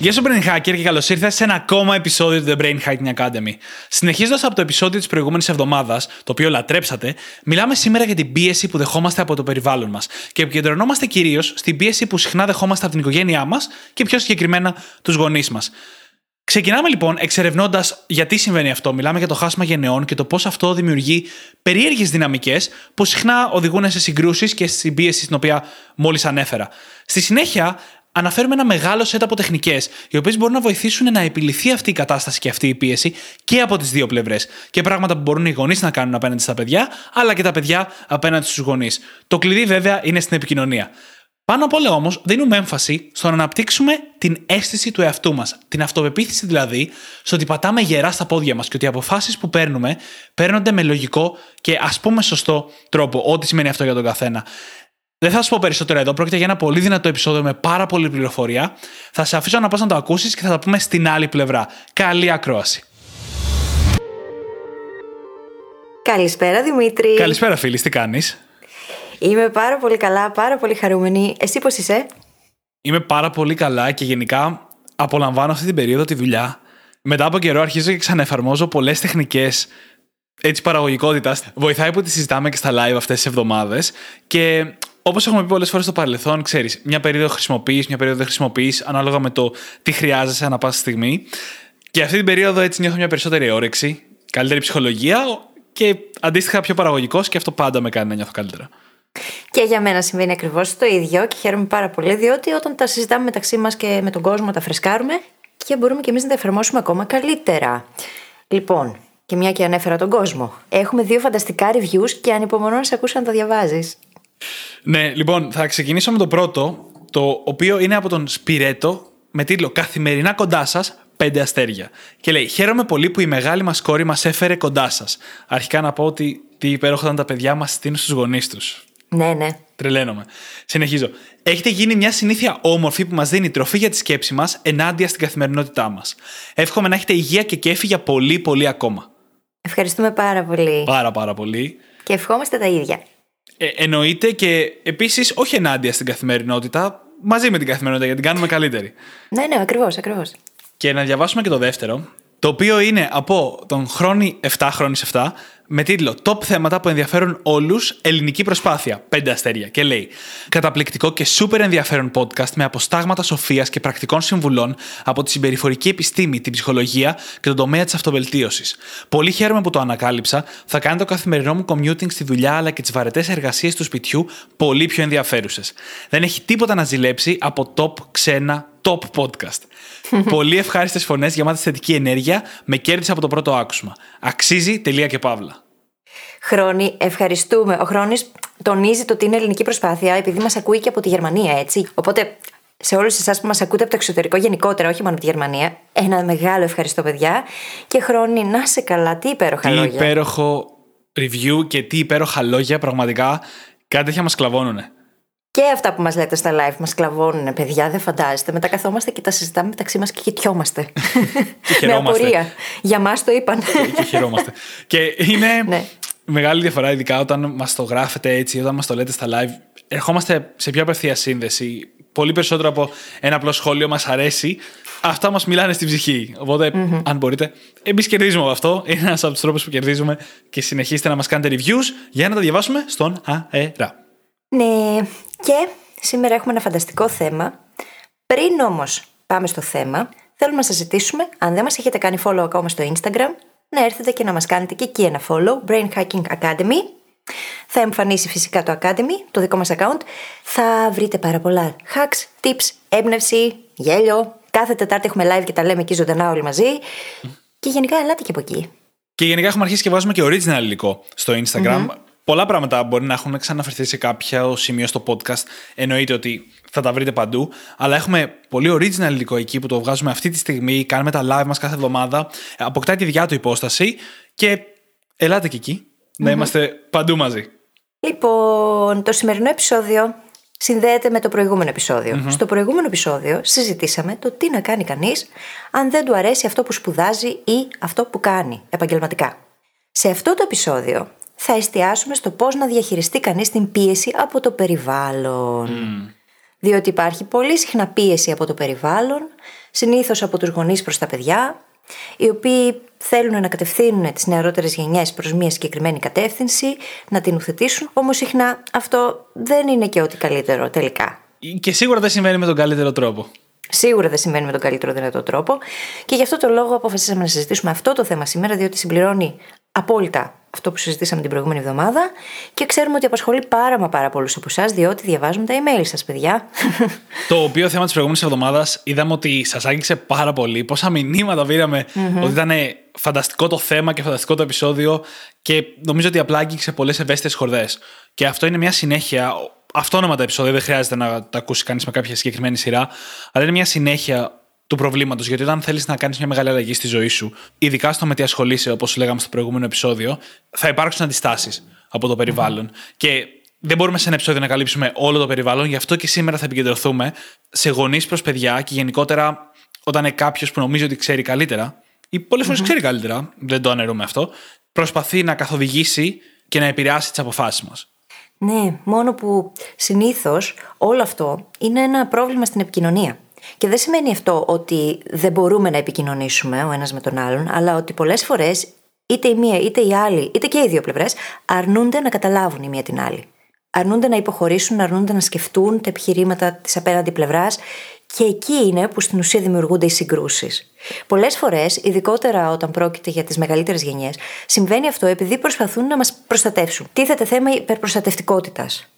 Γεια σου, Brain Hacker, και καλώς ήρθατε σε ένα ακόμα επεισόδιο του The Brain Hacking Academy. Συνεχίζοντας από το επεισόδιο της προηγούμενης εβδομάδας, το οποίο λατρέψατε, μιλάμε σήμερα για την πίεση που δεχόμαστε από το περιβάλλον μας και επικεντρωνόμαστε κυρίως στην πίεση που συχνά δεχόμαστε από την οικογένειά μας και πιο συγκεκριμένα τους γονείς μας. Ξεκινάμε λοιπόν εξερευνώντας γιατί συμβαίνει αυτό. Μιλάμε για το χάσμα γενεών και το πώς αυτό δημιουργεί περίεργες δυναμικές που συχνά οδηγούν σε συγκρούσεις και στην πίεση στην οποία μόλις ανέφερα. Στη συνέχεια, αναφέρουμε ένα μεγάλο σετ από τεχνικές, οι οποίες μπορούν να βοηθήσουν να επιληθεί αυτή η κατάσταση και αυτή η πίεση και από τις δύο πλευρές. Και πράγματα που μπορούν οι γονείς να κάνουν απέναντι στα παιδιά, αλλά και τα παιδιά απέναντι στους γονείς. Το κλειδί βέβαια είναι στην επικοινωνία. Πάνω απ' όλα όμως, δίνουμε έμφαση στο να αναπτύξουμε την αίσθηση του εαυτού μας. Την αυτοπεποίθηση δηλαδή, στο ότι πατάμε γερά στα πόδια μας και ότι οι αποφάσεις που παίρνουμε παίρνονται με λογικό και ας πούμε σωστό τρόπο. Ό,τι σημαίνει αυτό για τον καθένα. Δεν θα σου πω περισσότερο εδώ. Πρόκειται για ένα πολύ δυνατό επεισόδιο με πάρα πολλή πληροφορία. Θα σε αφήσω να πας να το ακούσεις και θα τα πούμε στην άλλη πλευρά. Καλή ακρόαση. Καλησπέρα Δημήτρη. Καλησπέρα, φίλης, τι κάνεις; Είμαι πάρα πολύ καλά, πάρα πολύ χαρούμενη. Εσύ πώς είσαι, Είμαι πάρα πολύ καλά και γενικά απολαμβάνω αυτή την περίοδο τη δουλειά. Μετά από καιρό αρχίζω και ξαναεφαρμόζω πολλές τεχνικές έτσι παραγωγικότητας. Βοηθάει που τη συζητάμε και στα live αυτές τις εβδομάδες. Και όπως έχουμε πει πολλές φορές στο παρελθόν, ξέρεις, μια περίοδο χρησιμοποιείς, μια περίοδο δεν χρησιμοποιείς, ανάλογα με το τι χρειάζεσαι ανά πάσα στιγμή. Και αυτή την περίοδο έτσι νιώθω μια περισσότερη όρεξη, καλύτερη ψυχολογία και αντίστοιχα πιο παραγωγικός και αυτό πάντα με κάνει να νιώθω καλύτερα. Και για μένα συμβαίνει ακριβώς το ίδιο και χαίρομαι πάρα πολύ, διότι όταν τα συζητάμε μεταξύ μας και με τον κόσμο, τα φρεσκάρουμε και μπορούμε και εμείς να τα εφαρμόσουμε ακόμα καλύτερα. Λοιπόν, και μια και ανέφερα τον κόσμο. Έχουμε δύο φανταστικά reviews και ανυπομονώ να σε ακούσω να τα διαβάζεις. Ναι, λοιπόν, θα ξεκινήσω με το πρώτο, το οποίο είναι από τον Σπιρέτο με τίτλο Καθημερινά κοντά σας, πέντε αστέρια. Και λέει: Χαίρομαι πολύ που η μεγάλη μας κόρη μας έφερε κοντά σας. Αρχικά να πω ότι τι υπέροχο ήταν τα παιδιά μας στείλουν στους γονείς τους. Ναι, ναι. Τρελαίνομαι. Συνεχίζω. Έχετε γίνει μια συνήθεια όμορφη που μας δίνει τροφή για τη σκέψη μας ενάντια στην καθημερινότητά μας. Εύχομαι να έχετε υγεία και κέφι για πολύ, πολύ ακόμα. Ευχαριστούμε πάρα πολύ. Πάρα, πάρα πολύ. Και ευχόμαστε τα ίδια. Ε, εννοείται και επίσης όχι ενάντια στην καθημερινότητα, μαζί με την καθημερινότητα γιατί την κάνουμε καλύτερη. Ναι, ναι, ακριβώς, ακριβώς. Και να διαβάσουμε και το δεύτερο, το οποίο είναι από τον Χρόνι 7, Χρόνι 7, με τίτλο Top θέματα που ενδιαφέρουν όλους, ελληνική προσπάθεια. Πέντε αστέρια. Και λέει: Καταπληκτικό και σούπερ ενδιαφέρον podcast με αποστάγματα σοφίας και πρακτικών συμβουλών από τη συμπεριφορική επιστήμη, την ψυχολογία και τον τομέα της αυτοβελτίωσης. Πολύ χαίρομαι που το ανακάλυψα. Θα κάνει το καθημερινό μου commuting στη δουλειά αλλά και τις βαρετές εργασίες του σπιτιού πολύ πιο ενδιαφέρουσες. Δεν έχει τίποτα να ζηλέψει από top ξένα top podcast. Πολύ ευχάριστες φωνές γεμάτες θετική ενέργεια με κέρδισε από το πρώτο άκουσμα. Αξίζει, τελεία και παύλα. Χρόνη, ευχαριστούμε. Ο Χρόνης τονίζει το ότι είναι ελληνική προσπάθεια επειδή μας ακούει και από τη Γερμανία, έτσι. Οπότε σε όλους εσάς που μας ακούτε από το εξωτερικό γενικότερα, όχι μόνο από τη Γερμανία, ένα μεγάλο ευχαριστώ, παιδιά. Και Χρόνη, να σε καλά, τι υπέροχα Τι λόγια. υπέροχο review και τι υπέροχα λόγια, πραγματικά κάτι τέτοια μας κλαβώνουνε. Και αυτά που μας λέτε στα live μας κλαβώνουν, παιδιά, δεν φαντάζεστε. Μετά καθόμαστε και τα συζητάμε μεταξύ μας και κοιτιόμαστε. Με χαιρόμαστε. απορία. Για μας το είπαν. και χαιρόμαστε. και είναι Ναι. μεγάλη διαφορά, ειδικά όταν μας το γράφετε έτσι, όταν μας το λέτε στα live. Ερχόμαστε σε πιο απευθεία σύνδεση. Πολύ περισσότερο από ένα απλό σχόλιο μας αρέσει. Αυτά μας μιλάνε στην ψυχή. Οπότε, αν μπορείτε, εμείς κερδίζουμε από αυτό. Είναι ένας από τους τρόπους που κερδίζουμε και συνεχίστε να μας κάνετε reviews για να τα διαβάσουμε στον αέρα. Ναι, και σήμερα έχουμε ένα φανταστικό θέμα. Πριν όμως πάμε στο θέμα, θέλουμε να σας ζητήσουμε, αν δεν μας έχετε κάνει follow ακόμα στο Instagram, να έρθετε και να μας κάνετε και εκεί ένα follow, Brain Hacking Academy. Θα εμφανίσει φυσικά το Academy, το δικό μας account. Θα βρείτε πάρα πολλά hacks, tips, έμπνευση, γέλιο. Κάθε Τετάρτη έχουμε live και τα λέμε εκεί ζωντανά όλοι μαζί. Και γενικά ελάτε και από εκεί. Και γενικά έχουμε αρχίσει και βάζουμε και original υλικό στο Instagram. Πολλά πράγματα μπορεί να έχουν ξαναφερθεί σε κάποιο σημείο στο podcast. Εννοείται ότι θα τα βρείτε παντού. Αλλά έχουμε πολύ original υλικό εκεί που το βγάζουμε αυτή τη στιγμή. Κάνουμε τα live μας κάθε εβδομάδα. Αποκτάει τη δικιά του υπόσταση. Και ελάτε και εκεί. Να είμαστε παντού μαζί. Λοιπόν, το σημερινό επεισόδιο συνδέεται με το προηγούμενο Στο προηγούμενο επεισόδιο συζητήσαμε το τι να κάνει κανείς αν δεν του αρέσει αυτό που σπουδάζει ή αυτό που κάνει επαγγελματικά. Σε αυτό το επεισόδιο θα εστιάσουμε στο πώς να διαχειριστεί κανείς την πίεση από το περιβάλλον. Διότι υπάρχει πολύ συχνά πίεση από το περιβάλλον, συνήθως από τους γονείς προς τα παιδιά, οι οποίοι θέλουν να κατευθύνουν τις νεαρότερες γενιές προς μια συγκεκριμένη κατεύθυνση, να την ουθετήσουν, όμως συχνά αυτό δεν είναι και ό,τι καλύτερο τελικά. Και σίγουρα δεν συμβαίνει με τον καλύτερο τρόπο. Σίγουρα δεν συμβαίνει με τον καλύτερο δυνατό τρόπο. Και γι' αυτό το λόγο αποφασίσαμε να συζητήσουμε αυτό το θέμα σήμερα, διότι συμπληρώνει απόλυτα αυτό που συζητήσαμε την προηγούμενη εβδομάδα και ξέρουμε ότι απασχολεί πάρα μα πάρα πολλούς από εσάς, διότι διαβάζουμε τα email σας, παιδιά. Το οποίο θέμα της προηγούμενης εβδομάδας είδαμε ότι σας άγγιξε πάρα πολύ. Πόσα μηνύματα ότι ήταν φανταστικό το θέμα και φανταστικό το επεισόδιο και νομίζω ότι απλά άγγιξε πολλές ευαίσθητες χορδές. Και αυτό είναι μια συνέχεια. Αυτόνομα τα επεισόδια δεν χρειάζεται να τα ακούσει κανείς με κάποια συγκεκριμένη σειρά, αλλά είναι μια συνέχεια του προβλήματος. Γιατί όταν θέλεις να κάνεις μια μεγάλη αλλαγή στη ζωή σου, ειδικά στο με τι ασχολείσαι, όπως λέγαμε στο προηγούμενο επεισόδιο, θα υπάρξουν αντιστάσεις από το περιβαλλον Και δεν μπορούμε σε ένα επεισόδιο να καλύψουμε όλο το περιβάλλον, γι' αυτό και σήμερα θα επικεντρωθούμε σε γονείς προς παιδιά και γενικότερα όταν είναι κάποιος που νομίζει ότι ξέρει καλύτερα, ή πολλές φορές ξέρει καλύτερα, δεν το αναιρούμε αυτό, προσπαθεί να καθοδηγήσει και να επηρεάσει τις αποφάσεις μας. Ναι, μόνο που συνήθως όλο αυτό είναι ένα πρόβλημα στην επικοινωνία. Και δεν σημαίνει αυτό ότι δεν μπορούμε να επικοινωνήσουμε ο ένας με τον άλλον, αλλά ότι πολλές φορές είτε η μία είτε η άλλη, είτε και οι δύο πλευρές, αρνούνται να καταλάβουν η μία την άλλη. Αρνούνται να υποχωρήσουν, αρνούνται να σκεφτούν τα επιχειρήματα της απέναντι πλευράς και εκεί είναι που στην ουσία δημιουργούνται οι συγκρούσεις. Πολλές φορές, ειδικότερα όταν πρόκειται για τις μεγαλύτερες γενιές, συμβαίνει αυτό επειδή προσπαθούν να μας προστατεύσουν. Τίθεται θέμα υπερπροστατευτικότητας.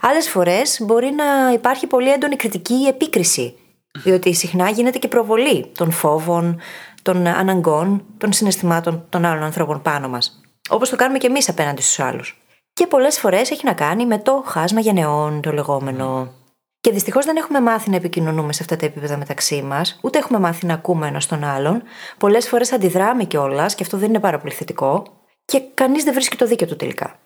Άλλες φορές μπορεί να υπάρχει πολύ έντονη κριτική ή επίκριση διότι συχνά γίνεται και προβολή των φόβων, των αναγκών, των συναισθημάτων των άλλων ανθρώπων πάνω μας. Όπως το κάνουμε και εμείς απέναντι στους άλλους. Και πολλές φορές έχει να κάνει με το χάσμα γενεών, το λεγόμενο. Και δυστυχώς δεν έχουμε μάθει να επικοινωνούμε σε αυτά τα επίπεδα μεταξύ μας, ούτε έχουμε μάθει να ακούμε ένα τον άλλον. Πολλές φορές αντιδράμε κιόλας, και αυτό δεν είναι πάρα πολύ θετικό, και κανείς δεν βρίσκει το δίκαιο του τελικά.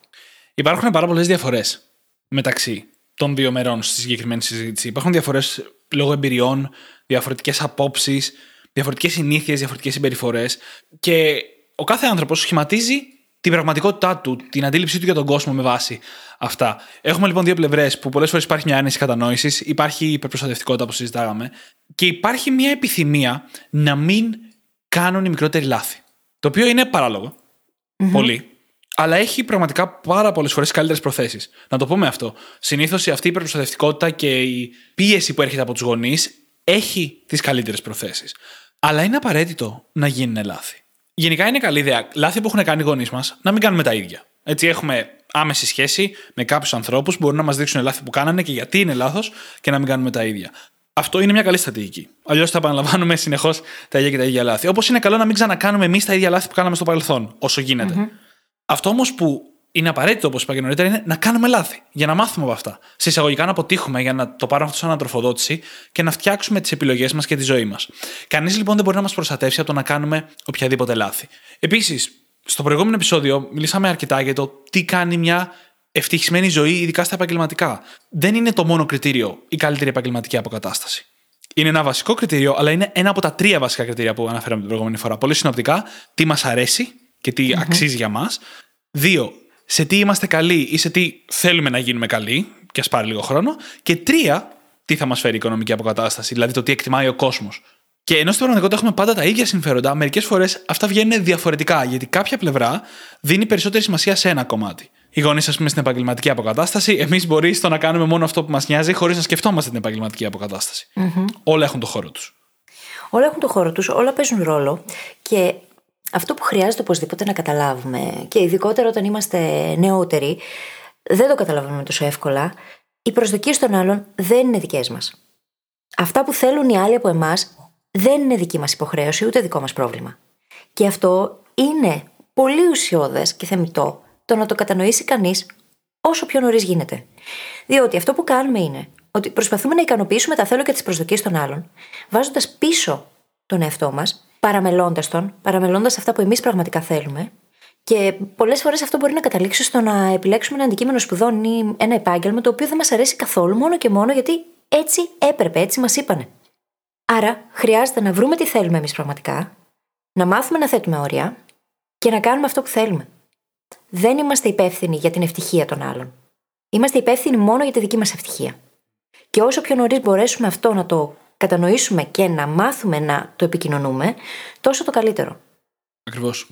Υπάρχουν πάρα πολλές διαφορές μεταξύ των δύο μερών στη συγκεκριμένη συζήτηση. Υπάρχουν διαφορές λόγω εμπειριών, διαφορετικές απόψεις, διαφορετικές συνήθειες, διαφορετικές συμπεριφορές. Και ο κάθε άνθρωπος σχηματίζει την πραγματικότητά του, την αντίληψή του για τον κόσμο με βάση αυτά. Έχουμε λοιπόν δύο πλευρές που πολλές φορές υπάρχει μια άνεση κατανόησης, υπάρχει υπερπροστατευτικότητα που συζητάγαμε και υπάρχει μια επιθυμία να μην κάνουν οι μικρότεροι λάθη. Το οποίο είναι Πολύ αλλά έχει πραγματικά πάρα πολλές φορές καλύτερες προθέσεις. Να το πούμε αυτό. Συνήθως αυτή η υπερπροστατευτικότητα και η πίεση που έρχεται από τους γονείς έχει τις καλύτερες προθέσεις. Αλλά είναι απαραίτητο να γίνουν λάθη. Γενικά είναι καλή ιδέα λάθη που έχουν κάνει οι γονείς μας να μην κάνουμε τα ίδια. Έτσι έχουμε άμεση σχέση με κάποιους ανθρώπους που μπορούν να μας δείξουν λάθη που κάνανε και γιατί είναι λάθος και να μην κάνουμε τα ίδια. Αυτό είναι μια καλή στρατηγική. Αλλιώς θα επαναλαμβάνουμε συνεχώς τα ίδια και τα ίδια λάθη. Όπως είναι καλό να μην ξανακάνουμε εμείς τα ίδια λάθη που κάναμε στο παρελθόν, όσο αυτό όμως που είναι απαραίτητο, όπως είπα και νωρίτερα, είναι να κάνουμε λάθη. Για να μάθουμε από αυτά. Σε εισαγωγικά να αποτύχουμε για να το πάρουμε αυτό σαν ανατροφοδότηση και να φτιάξουμε τις επιλογές μας και τη ζωή μας. Κανείς λοιπόν δεν μπορεί να μας προστατεύσει από το να κάνουμε οποιαδήποτε λάθη. Επίσης, στο προηγούμενο επεισόδιο μιλήσαμε αρκετά για το τι κάνει μια ευτυχισμένη ζωή, ειδικά στα επαγγελματικά. Δεν είναι το μόνο κριτήριο η καλύτερη επαγγελματική αποκατάσταση. Είναι ένα βασικό κριτήριο, αλλά είναι ένα από τα τρία βασικά κριτήρια που αναφέραμε την προηγούμενη φορά. Πολύ συνοπτικά, τι μας αρέσει, και τι αξίζει για μας. Δύο, σε τι είμαστε καλοί ή σε τι θέλουμε να γίνουμε καλοί, και ας πάρει λίγο χρόνο. Και τρία, τι θα μας φέρει η οικονομική αποκατάσταση, δηλαδή το τι εκτιμάει ο κόσμος. Και ενώ στην πραγματικότητα έχουμε πάντα τα ίδια συμφέροντα, μερικές φορές αυτά βγαίνουν διαφορετικά, γιατί κάποια πλευρά δίνει περισσότερη σημασία σε ένα κομμάτι. Οι γονείς, ας πούμε, στην επαγγελματική αποκατάσταση, εμείς μπορεί στο να κάνουμε μόνο αυτό που μας νοιάζει, χωρίς να σκεφτόμαστε την επαγγελματική Όλα έχουν το χώρο τους. Όλα έχουν το χώρο τους, όλα παίζουν ρόλο. Και αυτό που χρειάζεται οπωσδήποτε να καταλάβουμε, και ειδικότερα όταν είμαστε νεότεροι, δεν το καταλαβαίνουμε τόσο εύκολα, οι προσδοκίες των άλλων δεν είναι δικές μας. Αυτά που θέλουν οι άλλοι από εμάς δεν είναι δική μας υποχρέωση ούτε δικό μας πρόβλημα. Και αυτό είναι πολύ ουσιώδες και θεμητό το να το κατανοήσει κανείς όσο πιο νωρίς γίνεται. Διότι αυτό που κάνουμε είναι ότι προσπαθούμε να ικανοποιήσουμε τα θέλω και τις προσδοκίες των άλλων, βάζοντας πίσω τον εαυτό μας παραμελώντας τον, παραμελώντας αυτά που εμείς πραγματικά θέλουμε, Και πολλές φορές αυτό μπορεί να καταλήξει στο να επιλέξουμε ένα αντικείμενο σπουδών ή ένα επάγγελμα το οποίο δεν μας αρέσει καθόλου μόνο και μόνο γιατί έτσι έπρεπε, έτσι μας είπανε. Άρα χρειάζεται να βρούμε τι θέλουμε εμείς πραγματικά, να μάθουμε να θέτουμε όρια και να κάνουμε αυτό που θέλουμε. Δεν είμαστε υπεύθυνοι για την ευτυχία των άλλων. Είμαστε υπεύθυνοι μόνο για τη δική μας ευτυχία. Και όσο πιο νωρίς μπορέσουμε αυτό να το κατανοήσουμε και να μάθουμε να το επικοινωνούμε, τόσο το καλύτερο. Ακριβώς.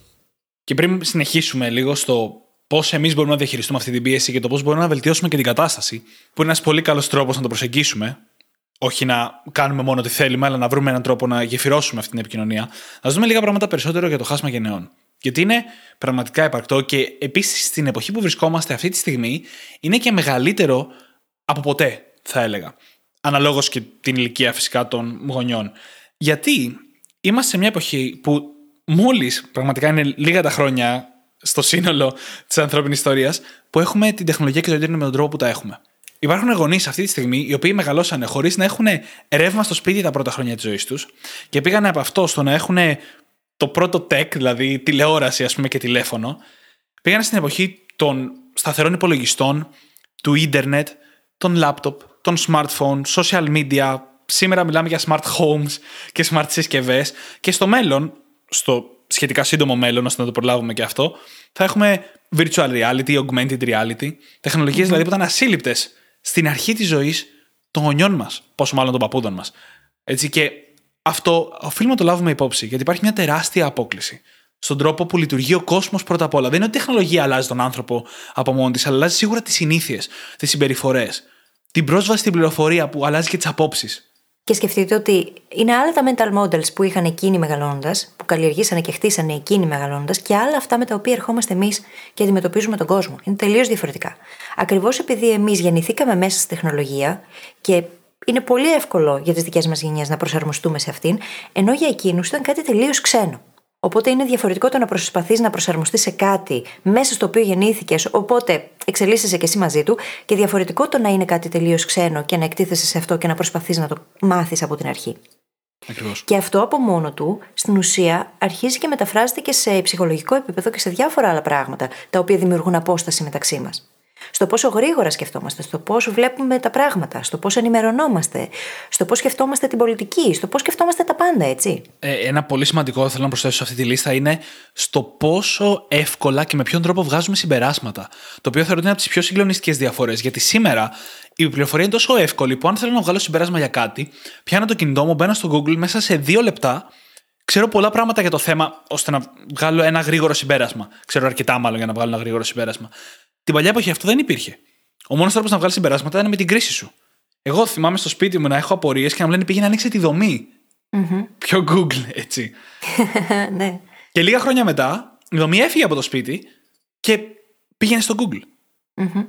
Και πριν συνεχίσουμε λίγο στο πώς εμείς μπορούμε να διαχειριστούμε αυτή την πίεση και το πώς μπορούμε να βελτιώσουμε και την κατάσταση, που είναι ένας πολύ καλός τρόπος να το προσεγγίσουμε, όχι να κάνουμε μόνο τι θέλουμε, αλλά να βρούμε έναν τρόπο να γεφυρώσουμε αυτή την επικοινωνία, ας δούμε λίγα πράγματα περισσότερο για το χάσμα γενναιών. Γιατί είναι πραγματικά υπαρκτό και επίσης στην εποχή που βρισκόμαστε αυτή τη στιγμή είναι και μεγαλύτερο από ποτέ, θα έλεγα. Αναλόγως και την ηλικία φυσικά των γονιών. Γιατί είμαστε σε μια εποχή που μόλις πραγματικά είναι λίγα τα χρόνια στο σύνολο της ανθρώπινης ιστορίας που έχουμε την τεχνολογία και το Ιντερνετ με τον τρόπο που τα έχουμε. Υπάρχουν γονείς αυτή τη στιγμή οι οποίοι μεγαλώσανε χωρίς να έχουν ρεύμα στο σπίτι τα πρώτα χρόνια της ζωής τους και πήγανε από αυτό στο να έχουν το πρώτο tech, δηλαδή τηλεόραση ας πούμε και τηλέφωνο. Πήγανε στην εποχή των σταθερών υπολογιστών, του ίντερνετ, των laptop, των smartphone, social media. Σήμερα μιλάμε για smart homes και smart συσκευές. Και στο μέλλον, στο σχετικά σύντομο μέλλον, ώστε να το προλάβουμε και αυτό, θα έχουμε virtual reality, augmented reality, τεχνολογίες δηλαδή που ήταν ασύλληπτες στην αρχή της ζωής των γονιών μας, πόσο μάλλον των παππούδων μας. Έτσι και αυτό οφείλουμε να το λάβουμε υπόψη, γιατί υπάρχει μια τεράστια απόκληση στον τρόπο που λειτουργεί ο κόσμος πρώτα απ' όλα. Δεν είναι ότι η τεχνολογία αλλάζει τον άνθρωπο από μόνη της, αλλά αλλάζει σίγουρα τις συνήθειες, τις συμπεριφορές, την πρόσβαση στην πληροφορία που αλλάζει και τις απόψεις. Και σκεφτείτε ότι είναι άλλα τα mental models που είχαν εκείνοι μεγαλώνοντας, που καλλιεργήσανε και χτίσανε εκείνοι μεγαλώνοντας, και άλλα αυτά με τα οποία ερχόμαστε εμείς και αντιμετωπίζουμε τον κόσμο. Είναι τελείως διαφορετικά. Ακριβώς επειδή εμείς γεννηθήκαμε μέσα στη τεχνολογία και είναι πολύ εύκολο για τις δικές μας γενιές να προσαρμοστούμε σε αυτήν, ενώ για εκείνους ήταν κάτι τελείως ξένο. Οπότε είναι διαφορετικό το να προσπαθείς να προσαρμοστείς σε κάτι μέσα στο οποίο γεννήθηκες, οπότε εξελίσσεσαι και εσύ μαζί του, και διαφορετικό το να είναι κάτι τελείως ξένο και να εκτίθεσαι σε αυτό και να προσπαθείς να το μάθεις από την αρχή. Ακριβώς. Και αυτό από μόνο του, στην ουσία, αρχίζει και μεταφράζεται και σε ψυχολογικό επίπεδο και σε διάφορα άλλα πράγματα, τα οποία δημιουργούν απόσταση μεταξύ μας στο πόσο γρήγορα σκεφτόμαστε, στο πώς βλέπουμε τα πράγματα, στο πώς ενημερωνόμαστε, στο πώς σκεφτόμαστε την πολιτική, στο πώς σκεφτόμαστε τα πάντα, έτσι. Ε, ένα πολύ σημαντικό θέλω να προσθέσω σε αυτή τη λίστα είναι στο πόσο εύκολα και με ποιον τρόπο βγάζουμε συμπεράσματα. Το οποίο θεωρώ ότι είναι από τις πιο συγκλονιστικές διαφορές. Γιατί σήμερα η πληροφορία είναι τόσο εύκολη που αν θέλω να βγάλω συμπέρασμα για κάτι, πιάνω το κινητό μου, μπαίνω στο Google μέσα σε δύο λεπτά ξέρω πολλά πράγματα για το θέμα ώστε να βγάλω ένα γρήγορο συμπέρασμα. Ξέρω αρκετά μάλλον για να βγάλω ένα γρήγορο συμπέρασμα. Την παλιά εποχή αυτό δεν υπήρχε. Ο μόνος τρόπος να βγάλεις συμπεράσματα ήταν με την κρίση σου. Εγώ θυμάμαι στο σπίτι μου να έχω απορίες και να μου λένε πήγαινε να ανοίξει τη δομή. Mm-hmm. Πιο Google, έτσι. ναι. Και λίγα χρόνια μετά, η δομή έφυγε από το σπίτι και πήγαινε στο Google. Mm-hmm.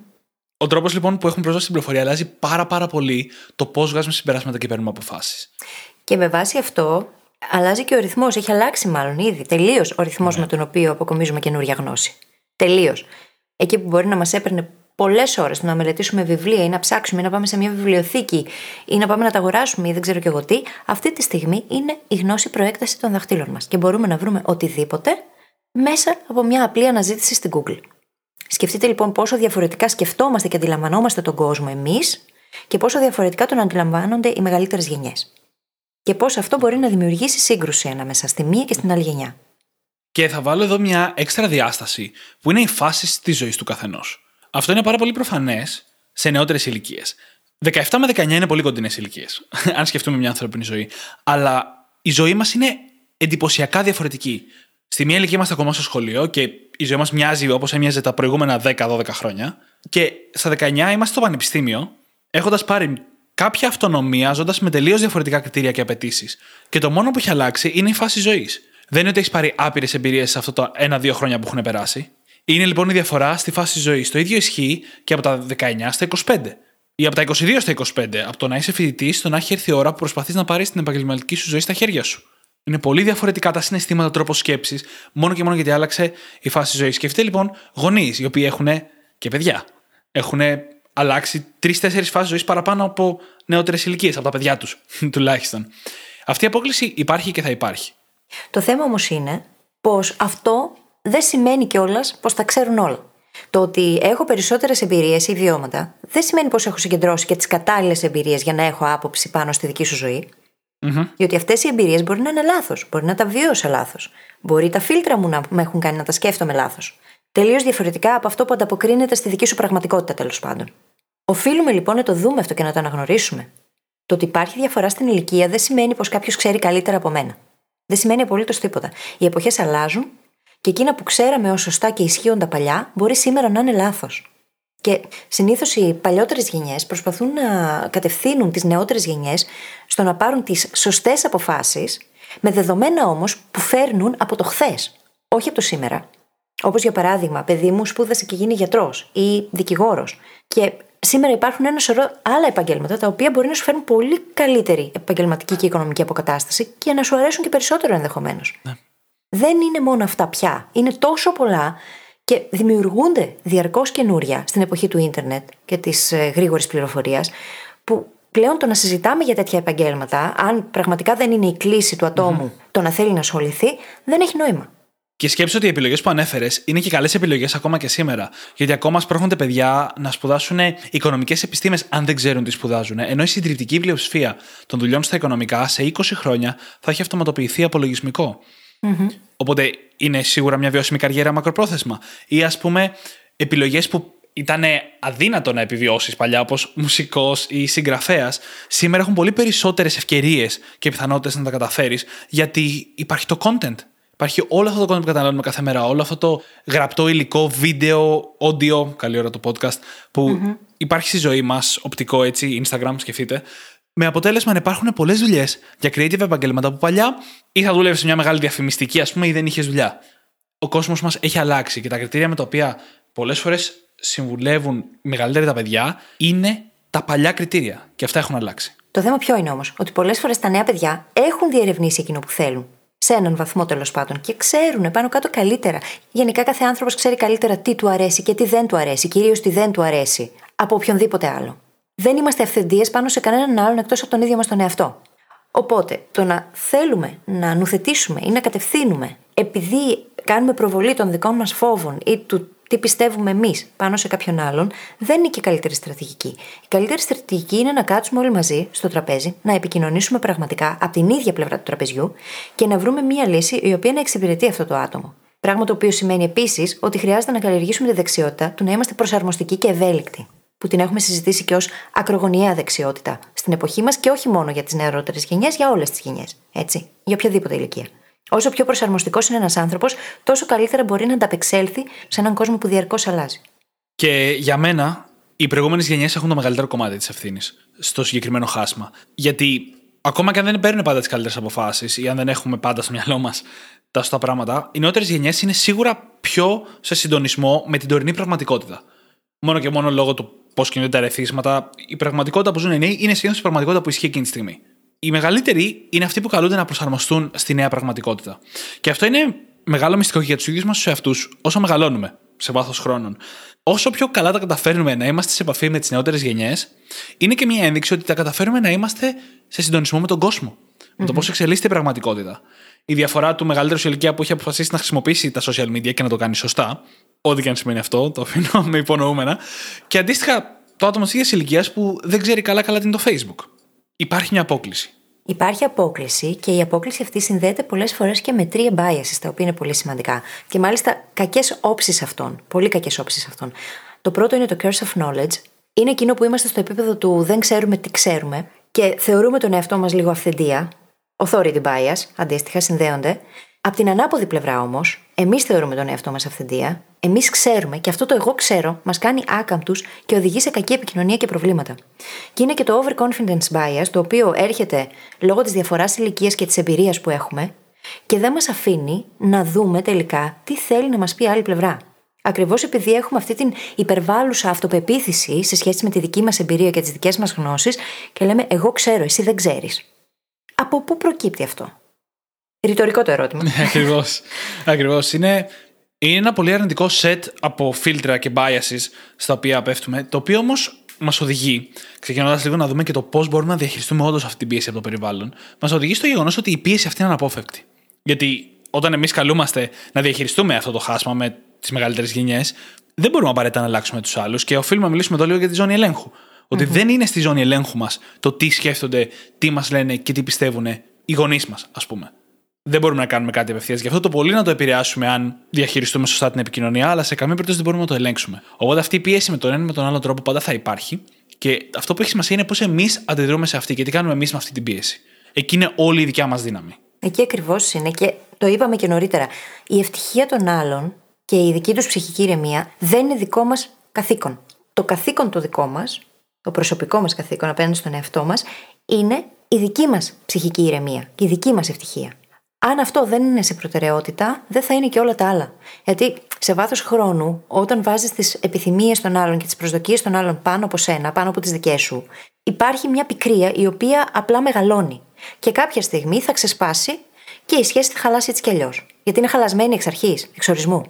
Ο τρόπος λοιπόν που έχουμε πρόσβαση στην πληροφορία αλλάζει πάρα πάρα πολύ το πώς βγάζουμε συμπεράσματα και παίρνουμε αποφάσεις. Και με βάση αυτό, αλλάζει και ο ρυθμός. Έχει αλλάξει μάλλον ήδη τελείως ο ρυθμός ναι. με τον οποίο αποκομίζουμε καινούργια γνώση. Τελείως εκεί που μπορεί να μας έπαιρνε πολλές ώρες να μελετήσουμε βιβλία ή να ψάξουμε ή να πάμε σε μια βιβλιοθήκη ή να πάμε να τα αγοράσουμε ή δεν ξέρω και εγώ τι, αυτή τη στιγμή είναι η γνώση προέκταση των δαχτύλων μας και μπορούμε να βρούμε οτιδήποτε μέσα από μια απλή αναζήτηση στην Google. Σκεφτείτε λοιπόν πόσο διαφορετικά σκεφτόμαστε και αντιλαμβανόμαστε τον κόσμο εμείς και πόσο διαφορετικά τον αντιλαμβάνονται οι μεγαλύτερες γενιές. Και πώς αυτό μπορεί να δημιουργήσει σύγκρουση ανάμεσα στη μία και στην άλλη γενιά. Και θα βάλω εδώ μια έξτρα διάσταση που είναι οι φάσει της ζωής του καθενός. Αυτό είναι πάρα πολύ προφανές σε νεότερες ηλικίες. 17 με 19 είναι πολύ κοντινές ηλικίες, αν σκεφτούμε μια ανθρώπινη ζωή. Αλλά η ζωή μας είναι εντυπωσιακά διαφορετική. Στη μία ηλικία είμαστε ακόμα στο σχολείο και η ζωή μας μοιάζει όπως έμοιαζε τα προηγούμενα 10-12 χρόνια. Και στα 19 είμαστε στο πανεπιστήμιο, έχοντας πάρει κάποια αυτονομία, ζώντας με τελείως διαφορετικά κριτήρια και απαιτήσεις. Και το μόνο που έχει αλλάξει είναι η φάση ζωής. Δεν είναι ότι έχεις πάρει άπειρες εμπειρίες σε αυτό το ένα-δύο χρόνια που έχουν περάσει. Είναι λοιπόν η διαφορά στη φάση ζωής. Το ίδιο ισχύει και από τα 19 στα 25. Ή από τα 22 στα 25. Από το να είσαι φοιτητής στο να έχει έρθει η ώρα που προσπαθείς να πάρεις την επαγγελματική σου ζωή στα χέρια σου. Είναι πολύ διαφορετικά τα συναισθήματα, τρόπος σκέψης, μόνο και μόνο γιατί άλλαξε η φάση ζωής. Σκεφτείτε λοιπόν γονείς οι οποίοι έχουν και παιδιά. Έχουν αλλάξει τρει-τέσσερι φάσεις ζωής παραπάνω από νεότερες ηλικίες, από τα παιδιά τους τουλάχιστον. Αυτή η απόκληση υπάρχει και θα υπάρχει. Το θέμα όμως είναι πως αυτό δεν σημαίνει κιόλας πως τα ξέρουν όλα. Το ότι έχω περισσότερες εμπειρίες ή βιώματα δεν σημαίνει πως έχω συγκεντρώσει και τις κατάλληλες εμπειρίες για να έχω άποψη πάνω στη δική σου ζωή. Mm-hmm. Διότι αυτές οι εμπειρίες μπορεί να είναι λάθος, μπορεί να τα βίωσα λάθος. Μπορεί τα φίλτρα μου να με έχουν κάνει να τα σκέφτομαι λάθος. Τελείως διαφορετικά από αυτό που ανταποκρίνεται στη δική σου πραγματικότητα, τέλος πάντων. Οφείλουμε λοιπόν να το δούμε αυτό και να το αναγνωρίσουμε. Το ότι υπάρχει διαφορά στην ηλικία δεν σημαίνει πως κάποιος ξέρει καλύτερα από μένα. Δεν σημαίνει απολύτως τίποτα. Οι εποχές αλλάζουν και εκείνα που ξέραμε ως σωστά και ισχύοντα παλιά μπορεί σήμερα να είναι λάθος. Και συνήθως οι παλιότερες γενιές προσπαθούν να κατευθύνουν τις νεότερες γενιές στο να πάρουν τις σωστές αποφάσεις, με δεδομένα όμως που φέρνουν από το χθες, όχι από το σήμερα. Όπως για παράδειγμα, παιδί μου σπούδασε και γίνει γιατρός ή δικηγόρος. Και σήμερα υπάρχουν ένα σωρό άλλα επαγγέλματα τα οποία μπορεί να σου φέρουν πολύ καλύτερη επαγγελματική και οικονομική αποκατάσταση και να σου αρέσουν και περισσότερο ενδεχομένως. Ναι. Δεν είναι μόνο αυτά πια. Είναι τόσο πολλά και δημιουργούνται διαρκώς καινούρια στην εποχή του ίντερνετ και της γρήγορης πληροφορίας, που πλέον το να συζητάμε για τέτοια επαγγέλματα, αν πραγματικά δεν είναι η κλίση του ατομου το να θέλει να ασχοληθεί, δεν έχει νόημα. Και σκέψω ότι οι επιλογές που ανέφερες είναι και καλές επιλογές ακόμα και σήμερα. Γιατί ακόμα σπρώχνονται παιδιά να σπουδάσουν οικονομικές επιστήμες αν δεν ξέρουν τι σπουδάζουν. Ενώ η συντριπτική πλειοψηφία των δουλειών στα οικονομικά σε 20 χρόνια θα έχει αυτοματοποιηθεί απολογισμικό. Οπότε είναι σίγουρα μια βιώσιμη καριέρα μακροπρόθεσμα. Ή ας πούμε επιλογές που ήταν αδύνατο να επιβιώσεις παλιά, όπως μουσικός ή συγγραφέας, σήμερα έχουν πολύ περισσότερες ευκαιρίες και πιθανότητες να τα καταφέρεις, γιατί υπάρχει το content. Υπάρχει όλο αυτό το content που καταναλώνουμε κάθε μέρα, όλο αυτό το γραπτό υλικό, βίντεο, audio, καλή ώρα το podcast, που υπάρχει στη ζωή μας, οπτικό έτσι, Instagram, σκεφτείτε. Με αποτέλεσμα να υπάρχουν πολλές δουλειές για creative επαγγέλματα που παλιά ή θα δούλευε σε μια μεγάλη διαφημιστική, ας πούμε, ή δεν είχες δουλειά. Ο κόσμος μας έχει αλλάξει και τα κριτήρια με τα οποία πολλές φορές συμβουλεύουν μεγαλύτερα τα παιδιά είναι τα παλιά κριτήρια. Και αυτά έχουν αλλάξει. Το θέμα ποιο είναι όμως, ότι πολλές φορές τα νέα παιδιά έχουν διερευνήσει εκείνο που θέλουν. Σε έναν βαθμό τέλος πάντων και ξέρουν πάνω κάτω καλύτερα. Γενικά κάθε άνθρωπος ξέρει καλύτερα τι του αρέσει και τι δεν του αρέσει, κυρίως τι δεν του αρέσει, από οποιονδήποτε άλλο. Δεν είμαστε αυθεντίες πάνω σε κανέναν άλλον εκτός από τον ίδιο μας τον εαυτό. Οπότε, το να θέλουμε να νουθετήσουμε ή να κατευθύνουμε επειδή κάνουμε προβολή των δικών μας φόβων ή του τι πιστεύουμε εμείς πάνω σε κάποιον άλλον, δεν είναι και η καλύτερη στρατηγική. Η καλύτερη στρατηγική είναι να κάτσουμε όλοι μαζί στο τραπέζι, να επικοινωνήσουμε πραγματικά από την ίδια πλευρά του τραπεζιού και να βρούμε μία λύση η οποία να εξυπηρετεί αυτό το άτομο. Πράγμα το οποίο σημαίνει επίσης ότι χρειάζεται να καλλιεργήσουμε τη δεξιότητα του να είμαστε προσαρμοστικοί και ευέλικτοι. Που την έχουμε συζητήσει και ως ακρογωνιαία δεξιότητα στην εποχή μας και όχι μόνο για τις νεαρότερες γενιές, για όλες τις γενιές. Έτσι, για οποιαδήποτε ηλικία. Όσο πιο προσαρμοστικός είναι ένας άνθρωπος, τόσο καλύτερα μπορεί να ανταπεξέλθει σε έναν κόσμο που διαρκώς αλλάζει. Και για μένα, οι προηγούμενες γενιές έχουν το μεγαλύτερο κομμάτι της ευθύνης στο συγκεκριμένο χάσμα. Γιατί ακόμα και αν δεν παίρνουν πάντα τις καλύτερες αποφάσεις ή αν δεν έχουμε πάντα στο μυαλό μας τα σωστά πράγματα, οι νεότερες γενιές είναι σίγουρα πιο σε συντονισμό με την τωρινή πραγματικότητα. Μόνο και μόνο λόγω του πώς κινούνται τα ρεθίσματα, η πραγματικότητα που ζουν οι νέοι είναι συνήθω η πραγματικότητα που ισχύει εκείνη τη στιγμή οι μεγαλύτεροι είναι αυτοί που καλούνται να προσαρμοστούν στη νέα πραγματικότητα. Και αυτό είναι μεγάλο μυστικό για τους ίδιους μας τους εαυτούς όσο μεγαλώνουμε σε βάθος χρόνων. Όσο πιο καλά τα καταφέρνουμε να είμαστε σε επαφή με τις νεότερες γενιές, είναι και μια ένδειξη ότι τα καταφέρουμε να είμαστε σε συντονισμό με τον κόσμο. Με το πώς εξελίσσεται η πραγματικότητα. Η διαφορά του μεγαλύτερου σε ηλικία που έχει αποφασίσει να χρησιμοποιήσει τα social media και να το κάνει σωστά, ό,τι και αν σημαίνει αυτό, το αφήνω με υπονοούμενα, και αντίστοιχα το άτομο της ίδιας ηλικίας που δεν ξέρει καλά-καλά τι είναι το Facebook. Υπάρχει μια απόκληση. Υπάρχει απόκληση και η απόκληση αυτή συνδέεται πολλές φορές και με τρία biases, τα οποία είναι πολύ σημαντικά. Και μάλιστα κακές όψεις αυτών. Πολύ κακές όψεις αυτών. Το πρώτο είναι το curse of knowledge. Είναι εκείνο που είμαστε στο επίπεδο του δεν ξέρουμε τι ξέρουμε και θεωρούμε τον εαυτό μας λίγο αυθεντία. Authority bias, αντίστοιχα, συνδέονται. Απ' την ανάποδη πλευρά όμως, εμείς θεωρούμε τον εαυτό μας αυθεντία, εμείς ξέρουμε και αυτό το εγώ ξέρω μας κάνει άκαμπτους και οδηγεί σε κακή επικοινωνία και προβλήματα. Και είναι και το overconfidence bias, το οποίο έρχεται λόγω της διαφοράς ηλικίας και της εμπειρίας που έχουμε και δεν μας αφήνει να δούμε τελικά τι θέλει να μας πει άλλη πλευρά. Ακριβώς επειδή έχουμε αυτή την υπερβάλλουσα αυτοπεποίθηση σε σχέση με τη δική μας εμπειρία και τις δικές μας γνώσεις και λέμε Εγώ ξέρω, εσύ δεν ξέρεις. Από πού προκύπτει αυτό; Ρητορικό το ερώτημα. Ακριβώς. Ακριβώς. Είναι, είναι ένα πολύ αρνητικό σετ από φίλτρα και biases στα οποία πέφτουμε, το οποίο όμως μας οδηγεί, ξεκινώντας λίγο να δούμε και το πώς μπορούμε να διαχειριστούμε όντως αυτή την πίεση από το περιβάλλον, μας οδηγεί στο γεγονός ότι η πίεση αυτή είναι αναπόφευκτη. Γιατί όταν εμείς καλούμαστε να διαχειριστούμε αυτό το χάσμα με τις μεγαλύτερες γενιές, δεν μπορούμε απαραίτητα να αλλάξουμε τους άλλους και οφείλουμε να μιλήσουμε εδώ λίγο για τη ζώνη ελέγχου. Ότι δεν είναι στη ζώνη ελέγχου μας το τι σκέφτονται, τι μας λένε και τι πιστεύουν οι γονείς μας, ας πούμε. Δεν μπορούμε να κάνουμε κάτι απευθείας. Γι' αυτό το πολύ να το επηρεάσουμε αν διαχειριστούμε σωστά την επικοινωνία, αλλά σε καμία περίπτωση δεν μπορούμε να το ελέγξουμε. Οπότε αυτή η πίεση με τον ένα ή με τον άλλο τρόπο πάντα θα υπάρχει. Και αυτό που έχει σημασία είναι πώς εμείς αντιδρούμε σε αυτή και τι κάνουμε εμείς με αυτή την πίεση. Εκεί είναι όλη η δικιά μας δύναμη. Εκεί ακριβώς είναι και το είπαμε και νωρίτερα. Η ευτυχία των άλλων και η δική τους ψυχική ηρεμία δεν είναι δικό μας καθήκον. Το καθήκον το δικό μας, το προσωπικό μας καθήκον απέναντι στον εαυτό μας, είναι η δική μας ψυχική ηρεμία και η δική μας ευτυχία. Αν αυτό δεν είναι σε προτεραιότητα, δεν θα είναι και όλα τα άλλα. Γιατί σε βάθος χρόνου, όταν βάζεις τις επιθυμίες των άλλων και τις προσδοκίες των άλλων πάνω από σένα, πάνω από τις δικές σου, υπάρχει μια πικρία η οποία απλά μεγαλώνει. Και κάποια στιγμή θα ξεσπάσει και η σχέση θα χαλάσει έτσι κι αλλιώς. Γιατί είναι χαλασμένη εξ αρχής, εξ ορισμού.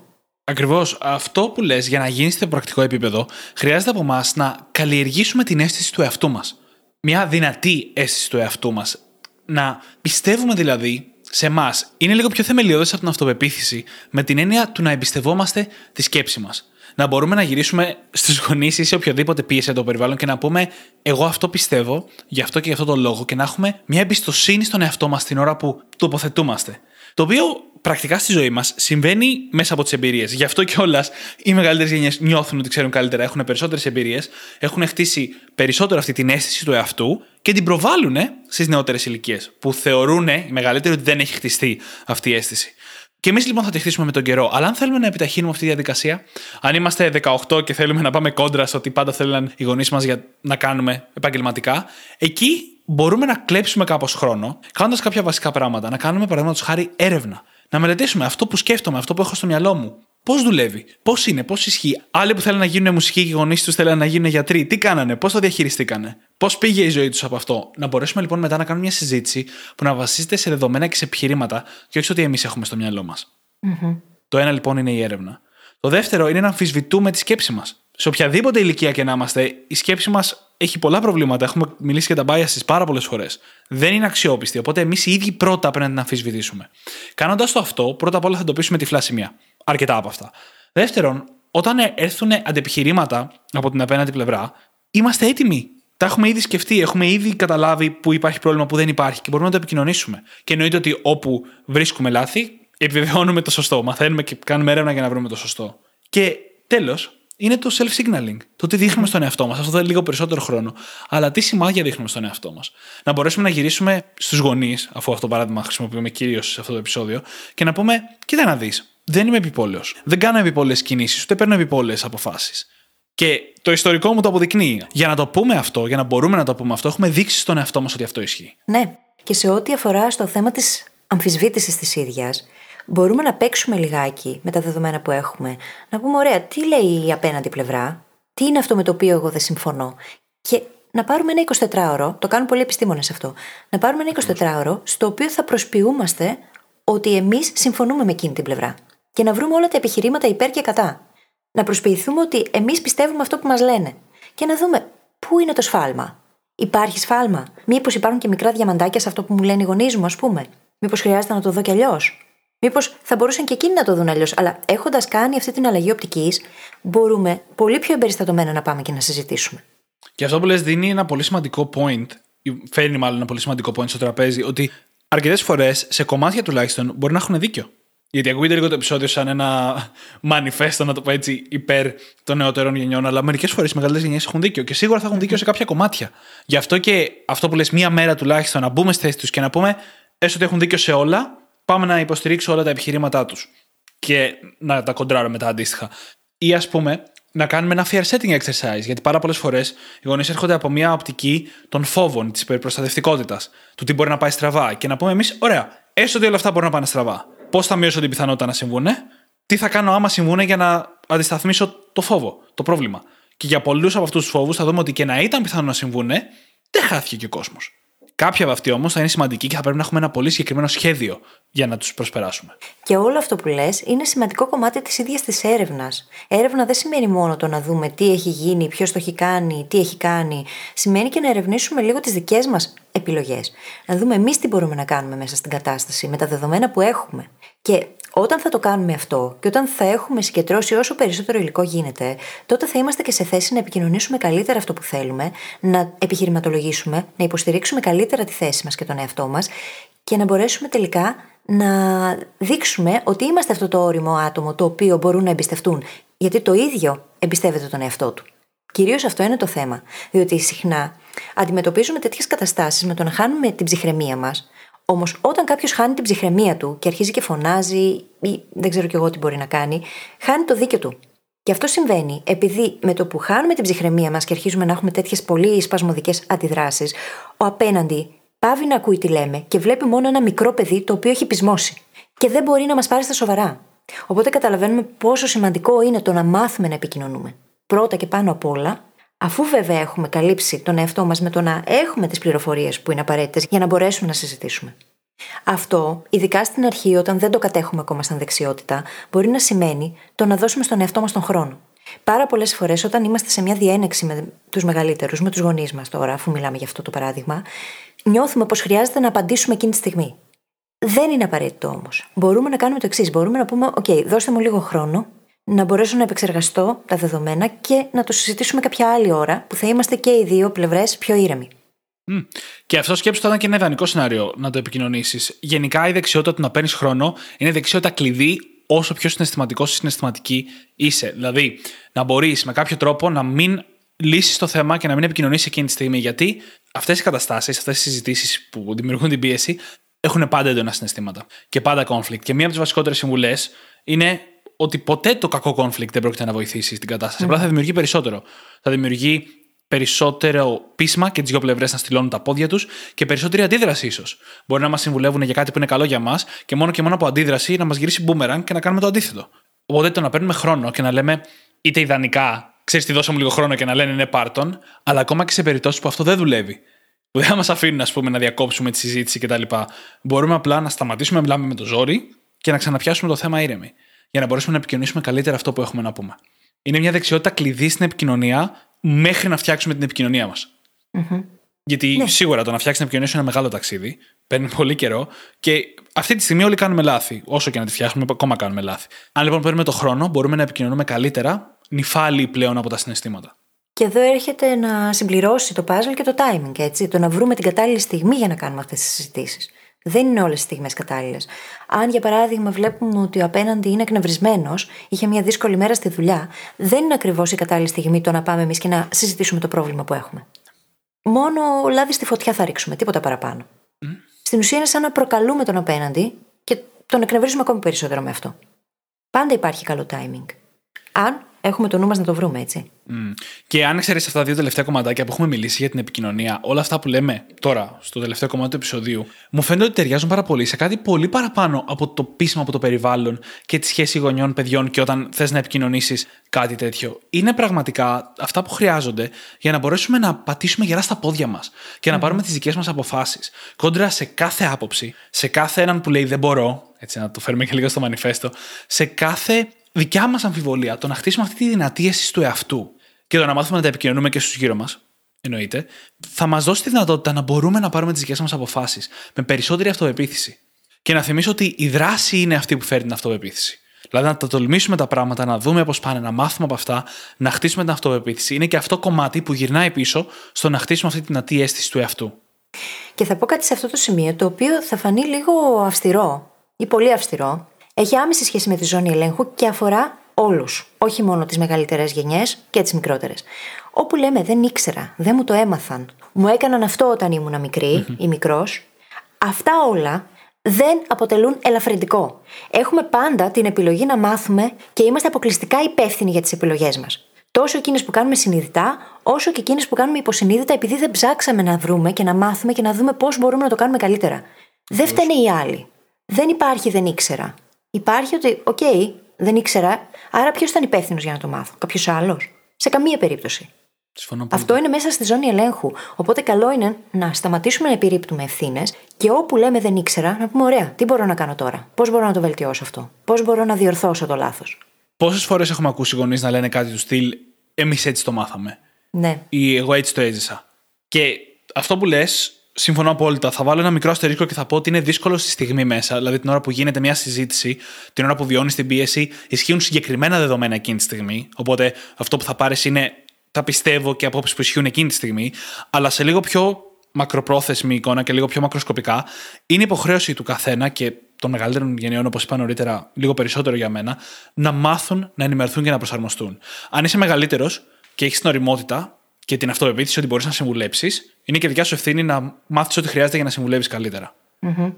Ακριβώς. Αυτό που λες για να γίνει σε πρακτικό επίπεδο, χρειάζεται από εμάς να καλλιεργήσουμε την αίσθηση του εαυτού μας. Μια δυνατή αίσθηση του εαυτού μας. Να πιστεύουμε δηλαδή σε εμάς. Είναι λίγο πιο θεμελιώδες από την αυτοπεποίθηση, με την έννοια του να εμπιστευόμαστε τη σκέψη μας. Να μπορούμε να γυρίσουμε στους γονείς ή σε οποιοδήποτε πίεση από το περιβάλλον και να πούμε: Εγώ αυτό πιστεύω, γι' αυτό και γι' αυτό το λόγο, και να έχουμε μια εμπιστοσύνη στον εαυτό μας την ώρα που τοποθετούμαστε. Το οποίο πρακτικά στη ζωή μας συμβαίνει μέσα από τις εμπειρίες. Γι' αυτό κιόλας οι μεγαλύτερες γενιές νιώθουν ότι ξέρουν καλύτερα, έχουν περισσότερες εμπειρίες, έχουν χτίσει περισσότερο αυτή την αίσθηση του εαυτού και την προβάλλουν στις νεότερες ηλικίες, που θεωρούν οι μεγαλύτεροι ότι δεν έχει χτιστεί αυτή η αίσθηση. Και εμείς λοιπόν θα τη χτίσουμε με τον καιρό. Αλλά αν θέλουμε να επιταχύνουμε αυτή τη διαδικασία, αν είμαστε 18 και θέλουμε να πάμε κόντρα στο ότι πάντα θέλουν οι γονείς μας για να κάνουμε επαγγελματικά, εκεί μπορούμε να κλέψουμε κάπως χρόνο, κάνοντας κάποια βασικά πράγματα. Να κάνουμε παραδείγματος χάρη έρευνα να μελετήσουμε αυτό που σκέφτομαι, αυτό που έχω στο μυαλό μου. Πώς δουλεύει, πώς είναι, πώς ισχύει. Άλλοι που θέλουν να γίνουν μουσικοί και οι γονείς τους θέλουν να γίνουν γιατροί, τι κάνανε, πώς το διαχειριστήκανε, πώς πήγε η ζωή τους από αυτό. Να μπορέσουμε λοιπόν μετά να κάνουμε μια συζήτηση που να βασίζεται σε δεδομένα και σε επιχειρήματα και όχι σε ό,τι εμείς έχουμε στο μυαλό μας. Mm-hmm. Το ένα λοιπόν είναι η έρευνα. Το δεύτερο είναι να αμφισβητούμε τη σκέψη μας. Σε οποιαδήποτε ηλικία και να είμαστε, η σκέψη μας έχει πολλά προβλήματα. Έχουμε μιλήσει για τα biases πάρα πολλές φορές. Δεν είναι αξιόπιστη. Οπότε εμείς οι ίδιοι πρώτα πρέπει να την αμφισβητήσουμε. Κάνοντας το αυτό, πρώτα απ' όλα θα εντοπίσουμε τυφλά σημεία. Αρκετά από αυτά. Δεύτερον, όταν έρθουν αντεπιχειρήματα από την απέναντι πλευρά, είμαστε έτοιμοι. Τα έχουμε ήδη σκεφτεί, έχουμε ήδη καταλάβει που υπάρχει πρόβλημα, που δεν υπάρχει και μπορούμε να το επικοινωνήσουμε. Και εννοείται ότι όπου βρίσκουμε λάθη, επιβεβαιώνουμε το σωστό. Μαθαίνουμε και κάνουμε έρευνα για να βρούμε το σωστό. Και τέλος, είναι το self-signaling. Το τι δείχνουμε στον εαυτό μας. Αυτό θέλει λίγο περισσότερο χρόνο. Αλλά τι σημάδια δείχνουμε στον εαυτό μας. Να μπορέσουμε να γυρίσουμε στους γονείς, αφού αυτό το παράδειγμα χρησιμοποιούμε κυρίως σε αυτό το επεισόδιο, και να πούμε: Κοίτα να δεις, δεν είμαι επιπόλαιος. Δεν κάνω επιπόλαιες κινήσεις, ούτε παίρνω επιπόλαιες αποφάσεις. Και το ιστορικό μου το αποδεικνύει. Για να το πούμε αυτό, για να μπορούμε να το πούμε αυτό, έχουμε δείξει στον εαυτό μας ότι αυτό ισχύει. Ναι. Και σε ό,τι αφορά στο θέμα της αμφισβήτησης της ίδιας, μπορούμε να παίξουμε λιγάκι με τα δεδομένα που έχουμε. Να πούμε, ωραία, τι λέει η απέναντι πλευρά, τι είναι αυτό με το οποίο εγώ δεν συμφωνώ; Και να πάρουμε ένα 24ωρο, το κάνουν πολλοί επιστήμονες αυτό, να πάρουμε ένα 24ωρο στο οποίο θα προσποιούμαστε ότι εμείς συμφωνούμε με εκείνη την πλευρά. Και να βρούμε όλα τα επιχειρήματα υπέρ και κατά. Να προσποιηθούμε ότι εμείς πιστεύουμε αυτό που μας λένε. Και να δούμε πού είναι το σφάλμα; Υπάρχει σφάλμα; Μήπως υπάρχουν και μικρά διαμαντάκια σε αυτό που μου λένε οι γονείς μου, ας πούμε; Μήπως χρειάζεται να το δω κι αλλιώς; Μήπως θα μπορούσαν και εκείνοι να το δουν αλλιώς. Αλλά έχοντας κάνει αυτή την αλλαγή οπτικής, μπορούμε πολύ πιο εμπεριστατωμένα να πάμε και να συζητήσουμε. Και αυτό που λες δίνει ένα πολύ σημαντικό point, φέρνει μάλλον ένα πολύ σημαντικό point στο τραπέζι, ότι αρκετές φορές, σε κομμάτια τουλάχιστον, μπορεί να έχουν δίκιο. Γιατί ακούγεται λίγο το επεισόδιο σαν ένα μανιφέστο, να το πω έτσι, υπέρ των νεότερων γενιών, αλλά μερικές φορές οι μεγαλύτερες γενιές έχουν δίκιο και σίγουρα θα έχουν δίκιο σε κάποια κομμάτια. Γι' αυτό και αυτό που λες, μία μέρα τουλάχιστον να μπούμε στη θέση τους και να πούμε, έστω ότι έχουν δίκιο σε όλα, πάμε να υποστηρίξω όλα τα επιχειρήματά τους και να τα κοντράρω μετά αντίστοιχα. Ή ας πούμε, να κάνουμε ένα fear setting exercise. Γιατί πάρα πολλές φορές οι γονείς έρχονται από μια οπτική των φόβων, της υπερπροστατευτικότητας, του τι μπορεί να πάει στραβά. Και να πούμε εμείς, ωραία, έστω ότι όλα αυτά μπορούν να πάνε στραβά. Πώς θα μειώσω την πιθανότητα να συμβούν, τι θα κάνω άμα συμβούν για να αντισταθμίσω το φόβο, το πρόβλημα. Και για πολλούς από αυτούς τους φόβους θα δούμε ότι και να ήταν πιθανό να συμβούν, δεν χάθηκε και ο κόσμος. Κάποια από αυτοί όμως θα είναι σημαντικοί και θα πρέπει να έχουμε ένα πολύ συγκεκριμένο σχέδιο για να τους προσπεράσουμε. Και όλο αυτό που λες είναι σημαντικό κομμάτι της ίδιας της έρευνας. Έρευνα δεν σημαίνει μόνο το να δούμε τι έχει γίνει, ποιος το έχει κάνει, τι έχει κάνει. Σημαίνει και να ερευνήσουμε λίγο τις δικές μας επιλογές. Να δούμε εμείς τι μπορούμε να κάνουμε μέσα στην κατάσταση με τα δεδομένα που έχουμε. Και όταν θα το κάνουμε αυτό και όταν θα έχουμε συγκεντρώσει όσο περισσότερο υλικό γίνεται, τότε θα είμαστε και σε θέση να επικοινωνήσουμε καλύτερα αυτό που θέλουμε, να επιχειρηματολογήσουμε, να υποστηρίξουμε καλύτερα τη θέση μας και τον εαυτό μας και να μπορέσουμε τελικά να δείξουμε ότι είμαστε αυτό το όριμο άτομο το οποίο μπορούν να εμπιστευτούν. Γιατί το ίδιο εμπιστεύεται τον εαυτό του. Κυρίως αυτό είναι το θέμα. Διότι συχνά αντιμετωπίζουμε τέτοιες καταστάσεις με το να χάνουμε την ψυχραιμία μας. Όμως, όταν κάποιος χάνει την ψυχραιμία του και αρχίζει και φωνάζει, ή δεν ξέρω κι εγώ τι μπορεί να κάνει, χάνει το δίκιο του. Και αυτό συμβαίνει επειδή με το που χάνουμε την ψυχραιμία μας και αρχίζουμε να έχουμε τέτοιες πολύ σπασμωδικές αντιδράσεις, ο απέναντι πάβει να ακούει τι λέμε και βλέπει μόνο ένα μικρό παιδί το οποίο έχει πεισμώσει. Και δεν μπορεί να μας πάρει στα σοβαρά. Οπότε καταλαβαίνουμε πόσο σημαντικό είναι το να μάθουμε να επικοινωνούμε. Πρώτα και πάνω απ' όλα, αφού βέβαια έχουμε καλύψει τον εαυτό μας με το να έχουμε τις πληροφορίες που είναι απαραίτητες για να μπορέσουμε να συζητήσουμε. Αυτό, ειδικά στην αρχή, όταν δεν το κατέχουμε ακόμα σαν δεξιότητα, μπορεί να σημαίνει το να δώσουμε στον εαυτό μας τον χρόνο. Πάρα πολλές φορές, όταν είμαστε σε μια διένεξη με τους μεγαλύτερους, με τους γονείς μας τώρα, αφού μιλάμε για αυτό το παράδειγμα, νιώθουμε πως χρειάζεται να απαντήσουμε εκείνη τη στιγμή. Δεν είναι απαραίτητο όμως. Μπορούμε να κάνουμε το εξής. Μπορούμε να πούμε: OK, δώστε μου λίγο χρόνο να μπορέσω να επεξεργαστώ τα δεδομένα και να το συζητήσουμε κάποια άλλη ώρα που θα είμαστε και οι δύο πλευρές πιο ήρεμοι. Mm. Και αυτό σκέψου θα ήταν και ένα ιδανικό σενάριο να το επικοινωνήσεις. Γενικά η δεξιότητα του να παίρνεις χρόνο είναι δεξιότητα κλειδί όσο πιο συναισθηματικός ή συναισθηματική είσαι. Δηλαδή, να μπορείς με κάποιο τρόπο να μην λύσεις το θέμα και να μην επικοινωνήσεις εκείνη τη στιγμή. Γιατί αυτές οι καταστάσεις, αυτές οι συζητήσεις που δημιουργούν την πίεση έχουν πάντα έντονα συναισθήματα και πάντα conflict. Και μία από τις βασικότερες συμβουλές είναι ότι ποτέ το κακό conflict δεν πρόκειται να βοηθήσει την κατάσταση. Απλά θα δημιουργεί περισσότερο. Θα δημιουργεί περισσότερο πείσμα και τις δύο πλευρές να στυλώνουν τα πόδια τους και περισσότερη αντίδραση ίσως. Μπορεί να μας συμβουλεύουν για κάτι που είναι καλό για μας και μόνο και μόνο από αντίδραση να μας γυρίσει boomerang και να κάνουμε το αντίθετο. Οπότε το να παίρνουμε χρόνο και να λέμε είτε ιδανικά, ξέρεις τι δώσαμε λίγο χρόνο και να λένε είναι πάρτον, αλλά ακόμα και σε περιπτώσεις που αυτό δεν δουλεύει. Που δεν θα μας αφήνουν ας πούμε, να διακόψουμε τη συζήτηση κτλ. Μπορούμε απλά να σταματήσουμε να μιλάμε με το ζόρι και να ξαναπιάσουμε το θέμα ήρεμη για να μπορέσουμε να επικοινωνήσουμε καλύτερα αυτό που έχουμε να πούμε. Είναι μια δεξιότητα κλειδί στην επικοινωνία μέχρι να φτιάξουμε την επικοινωνία μας. Mm-hmm. Γιατί ναι. σίγουρα το να φτιάξει την επικοινωνία σου είναι ένα μεγάλο ταξίδι. Παίρνει πολύ καιρό και αυτή τη στιγμή όλοι κάνουμε λάθη. Όσο και να τη φτιάχνουμε, ακόμα κάνουμε λάθη. Αν λοιπόν παίρνουμε το χρόνο, μπορούμε να επικοινωνούμε καλύτερα, νυφάλιοι πλέον από τα συναισθήματα. Και εδώ έρχεται να συμπληρώσει το puzzle και το timing, έτσι. Το να βρούμε την κατάλληλη στιγμή για να κάνουμε αυτές τις συζητήσεις. Δεν είναι όλες τι στιγμές κατάλληλες. Αν για παράδειγμα βλέπουμε ότι ο απέναντι είναι εκνευρισμένος, είχε μια δύσκολη μέρα στη δουλειά, δεν είναι ακριβώς η κατάλληλη στιγμή το να πάμε εμείς και να συζητήσουμε το πρόβλημα που έχουμε. Μόνο λάδι στη φωτιά θα ρίξουμε, τίποτα παραπάνω. Mm. Στην ουσία είναι σαν να προκαλούμε τον απέναντι και τον εκνευρίζουμε ακόμη περισσότερο με αυτό. Πάντα υπάρχει καλό timing. Αν έχουμε το νου μας να το βρούμε, έτσι. Mm. Και αν ξέρεις αυτά τα δύο τελευταία κομματάκια που έχουμε μιλήσει για την επικοινωνία, όλα αυτά που λέμε τώρα, στο τελευταίο κομμάτι του επεισοδίου, μου φαίνεται ότι ταιριάζουν πάρα πολύ σε κάτι πολύ παραπάνω από το πείσμα από το περιβάλλον και τη σχέση γονιών, παιδιών και όταν θες να επικοινωνήσεις κάτι τέτοιο. Είναι πραγματικά αυτά που χρειάζονται για να μπορέσουμε να πατήσουμε γερά στα πόδια μας και να πάρουμε τις δικές μας αποφάσεις. Κόντρα σε κάθε άποψη, σε κάθε έναν που λέει δεν μπορώ, έτσι να το φέρουμε και λίγο στο μανιφέστο, σε κάθε δικιά μας αμφιβολία, το να χτίσουμε αυτή τη δυνατή αίσθηση του εαυτού και το να μάθουμε να τα επικοινωνούμε και στους γύρω μας, εννοείται, θα μας δώσει τη δυνατότητα να μπορούμε να πάρουμε τις δικές μας αποφάσεις με περισσότερη αυτοπεποίθηση. Και να θυμίσω ότι η δράση είναι αυτή που φέρει την αυτοπεποίθηση. Δηλαδή να τα τολμήσουμε τα πράγματα, να δούμε πώς πάνε, να μάθουμε από αυτά, να χτίσουμε την αυτοπεποίθηση. Είναι και αυτό κομμάτι που γυρνάει πίσω στο να χτίσουμε αυτή τη δυνατή αίσθηση του εαυτού. Και θα πω κάτι σε αυτό το σημείο το οποίο θα φανεί λίγο αυστηρό ή πολύ αυστηρό, έχει άμεση σχέση με τη ζώνη ελέγχου και αφορά όλους. Όχι μόνο τις μεγαλύτερες γενιές και τις μικρότερες. Όπου λέμε δεν ήξερα, δεν μου το έμαθαν, μου έκαναν αυτό όταν ήμουν μικρή ή μικρός, αυτά όλα δεν αποτελούν ελαφρυντικό. Έχουμε πάντα την επιλογή να μάθουμε και είμαστε αποκλειστικά υπεύθυνοι για τις επιλογές μας. Τόσο εκείνες που κάνουμε συνειδητά, όσο και εκείνες που κάνουμε υποσυνείδητα επειδή δεν ψάξαμε να βρούμε και να μάθουμε και να δούμε πώς μπορούμε να το κάνουμε καλύτερα. Δεν φταίνε οι άλλοι. Δεν υπάρχει δεν ήξερα. Υπάρχει ότι, okay, δεν ήξερα, άρα ποιος ήταν υπεύθυνος για να το μάθω, κάποιος άλλος; Σε καμία περίπτωση. Αυτό είναι μέσα στη ζώνη ελέγχου. Οπότε καλό είναι να σταματήσουμε να επιρρίπτουμε ευθύνες και όπου λέμε δεν ήξερα, να πούμε: Ωραία, τι μπορώ να κάνω τώρα, πώς μπορώ να το βελτιώσω αυτό, πώς μπορώ να διορθώσω το λάθος; Πόσες φορές έχουμε ακούσει γονείς να λένε κάτι τους στυλ Εμείς έτσι το μάθαμε. Ναι. Ή εγώ έτσι το έζησα. Και αυτό που λες συμφωνώ απόλυτα. Θα βάλω ένα μικρό αστερίσκο και θα πω ότι είναι δύσκολο στη στιγμή μέσα. Δηλαδή, την ώρα που γίνεται μια συζήτηση, την ώρα που βιώνεις την πίεση, ισχύουν συγκεκριμένα δεδομένα εκείνη τη στιγμή. Οπότε αυτό που θα πάρεις είναι τα πιστεύω και απόψεις που ισχύουν εκείνη τη στιγμή. Αλλά σε λίγο πιο μακροπρόθεσμη εικόνα και λίγο πιο μακροσκοπικά, είναι υποχρέωση του καθένα και των μεγαλύτερων γενιών, όπως είπα νωρίτερα, λίγο περισσότερο για μένα, να μάθουν να ενημερωθούν και να προσαρμοστούν. Αν είσαι μεγαλύτερος και έχεις την ωριμότητα και την αυτοπεποίθηση ότι μπορείς να συμβουλέψεις, είναι και δικιά σου ευθύνη να μάθεις ό,τι χρειάζεται για να συμβουλεύεις καλύτερα. Mm-hmm.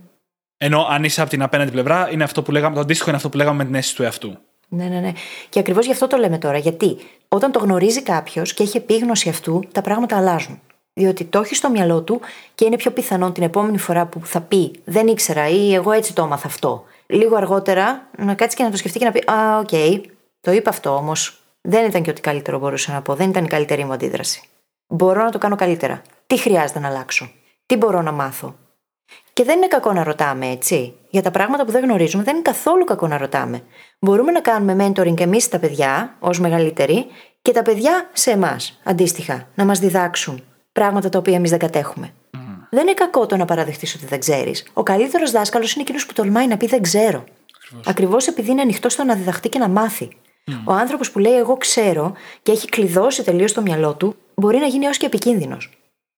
Ενώ αν είσαι από την απέναντι πλευρά, είναι αυτό που λέγαμε, το αντίστοιχο είναι αυτό που λέγαμε με την αίσθηση του εαυτού. Ναι, ναι, ναι. Και ακριβώς γι' αυτό το λέμε τώρα. Γιατί όταν το γνωρίζει κάποιος και έχει επίγνωση αυτού, τα πράγματα αλλάζουν. Διότι το έχει στο μυαλό του και είναι πιο πιθανό την επόμενη φορά που θα πει Δεν ήξερα ή εγώ έτσι το έμαθα αυτό. Λίγο αργότερα να κάτσει και να το σκεφτεί και να πει Α, okay, το είπα αυτό όμως. Δεν ήταν και ό,τι καλύτερο μπορούσα να πω. Δεν ήταν η καλύτερη μου αντίδραση. Μπορώ να το κάνω καλύτερα. Τι χρειάζεται να αλλάξω; Τι μπορώ να μάθω; Και δεν είναι κακό να ρωτάμε, έτσι. Για τα πράγματα που δεν γνωρίζουμε, δεν είναι καθόλου κακό να ρωτάμε. Μπορούμε να κάνουμε mentoring εμείς τα παιδιά, ως μεγαλύτεροι, και τα παιδιά σε εμάς, αντίστοιχα, να μας διδάξουν πράγματα τα οποία εμείς δεν κατέχουμε. Mm. Δεν είναι κακό το να παραδεχτείς ότι δεν ξέρεις. Ο καλύτερος δάσκαλος είναι εκείνος που τολμάει να πει δεν ξέρω. Ακριβώς επειδή είναι ανοιχτό στο να διδαχτεί και να μάθει. Mm. Ο άνθρωπος που λέει Εγώ ξέρω και έχει κλειδώσει τελείως το μυαλό του, μπορεί να γίνει έως και επικίνδυνος.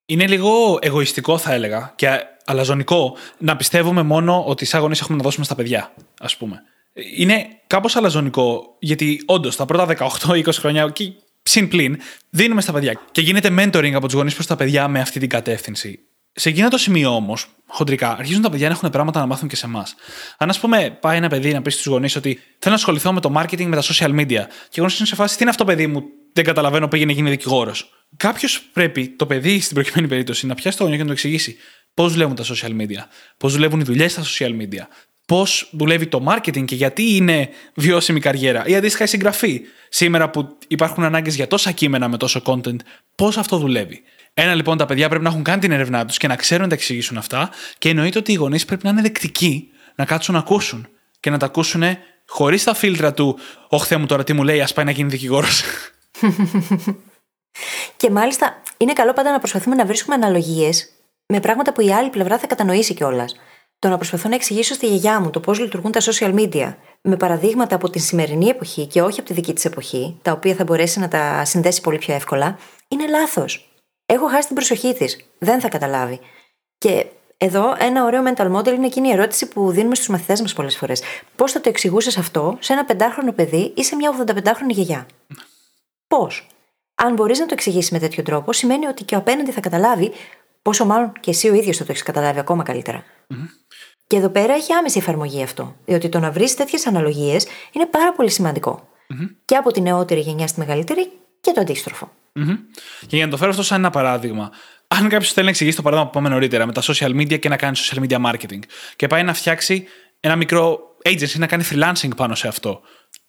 Είναι λίγο εγωιστικό, θα έλεγα, και αλαζονικό να πιστεύουμε μόνο ότι σαν γονείς έχουμε να δώσουμε στα παιδιά, ας πούμε. Είναι κάπως αλαζονικό, γιατί όντως τα πρώτα 18-20 χρόνια, και συν πλην, δίνουμε στα παιδιά. Και γίνεται mentoring από τους γονείς προς τα παιδιά με αυτή την κατεύθυνση. Σε εκείνο το σημείο όμως, χοντρικά, αρχίζουν τα παιδιά να έχουν πράγματα να μάθουν και σε εμάς. Αν, ας πούμε, πάει ένα παιδί να πει στους γονείς ότι θέλω να ασχοληθώ με το marketing, με τα social media, και γονείς είναι σε φάση, τι είναι αυτό, παιδί μου, δεν καταλαβαίνω, πήγαινε γίνει δικηγόρος. Κάποιος πρέπει, το παιδί στην προκειμένη περίπτωση, να πιάσει το γονιό και να το εξηγήσει πώς δουλεύουν τα social media, πώς δουλεύουν οι δουλειές στα social media, πώς δουλεύει το marketing και γιατί είναι βιώσιμη καριέρα. Ή αντίστοιχα η συγγραφή. Σήμερα που υπάρχουν ανάγκες για τόσα κείμενα με τόσο content, πώς αυτό δουλεύει. Ένα λοιπόν, τα παιδιά πρέπει να έχουν κάνει την έρευνά τους και να ξέρουν να τα εξηγήσουν αυτά. Και εννοείται ότι οι γονείς πρέπει να είναι δεκτικοί να κάτσουν να ακούσουν. Και να τα ακούσουν χωρίς τα φίλτρα του Όχι, μου τώρα τι μου λέει, ας πάει να γίνει δικηγόρος. και μάλιστα είναι καλό πάντα να προσπαθούμε να βρίσκουμε αναλογίες με πράγματα που η άλλη πλευρά θα κατανοήσει κιόλας. Το να προσπαθώ να εξηγήσω στη γιαγιά μου το πώς λειτουργούν τα social media με παραδείγματα από την σημερινή εποχή και όχι από τη δική της εποχή, τα οποία θα μπορέσει να τα συνδέσει πολύ πιο εύκολα, είναι λάθος. Έχω χάσει την προσοχή της. Δεν θα καταλάβει. Και εδώ ένα ωραίο mental model είναι εκείνη η ερώτηση που δίνουμε στους μαθητές μας πολλές φορές. Πώς θα το εξηγούσες αυτό σε ένα πεντάχρονο παιδί ή σε μια 85χρονη γιαγιά; Πώς; Αν μπορείς να το εξηγήσεις με τέτοιο τρόπο, σημαίνει ότι και ο απέναντι θα καταλάβει, πόσο μάλλον και εσύ ο ίδιος θα το έχεις καταλάβει ακόμα Και εδώ πέρα έχει άμεση εφαρμογή αυτό. Διότι το να βρεις τέτοιες αναλογίες είναι πάρα πολύ Και από τη νεότερη γενιά στη μεγαλύτερη και το αντιστροφο Και για να το φέρω αυτό σαν ένα παράδειγμα, αν κάποιος θέλει να εξηγήσει το παράδειγμα που πάμε νωρίτερα με τα social media και να κάνει social media marketing και πάει να φτιάξει ένα μικρό agency, να κάνει freelancing πάνω σε αυτό.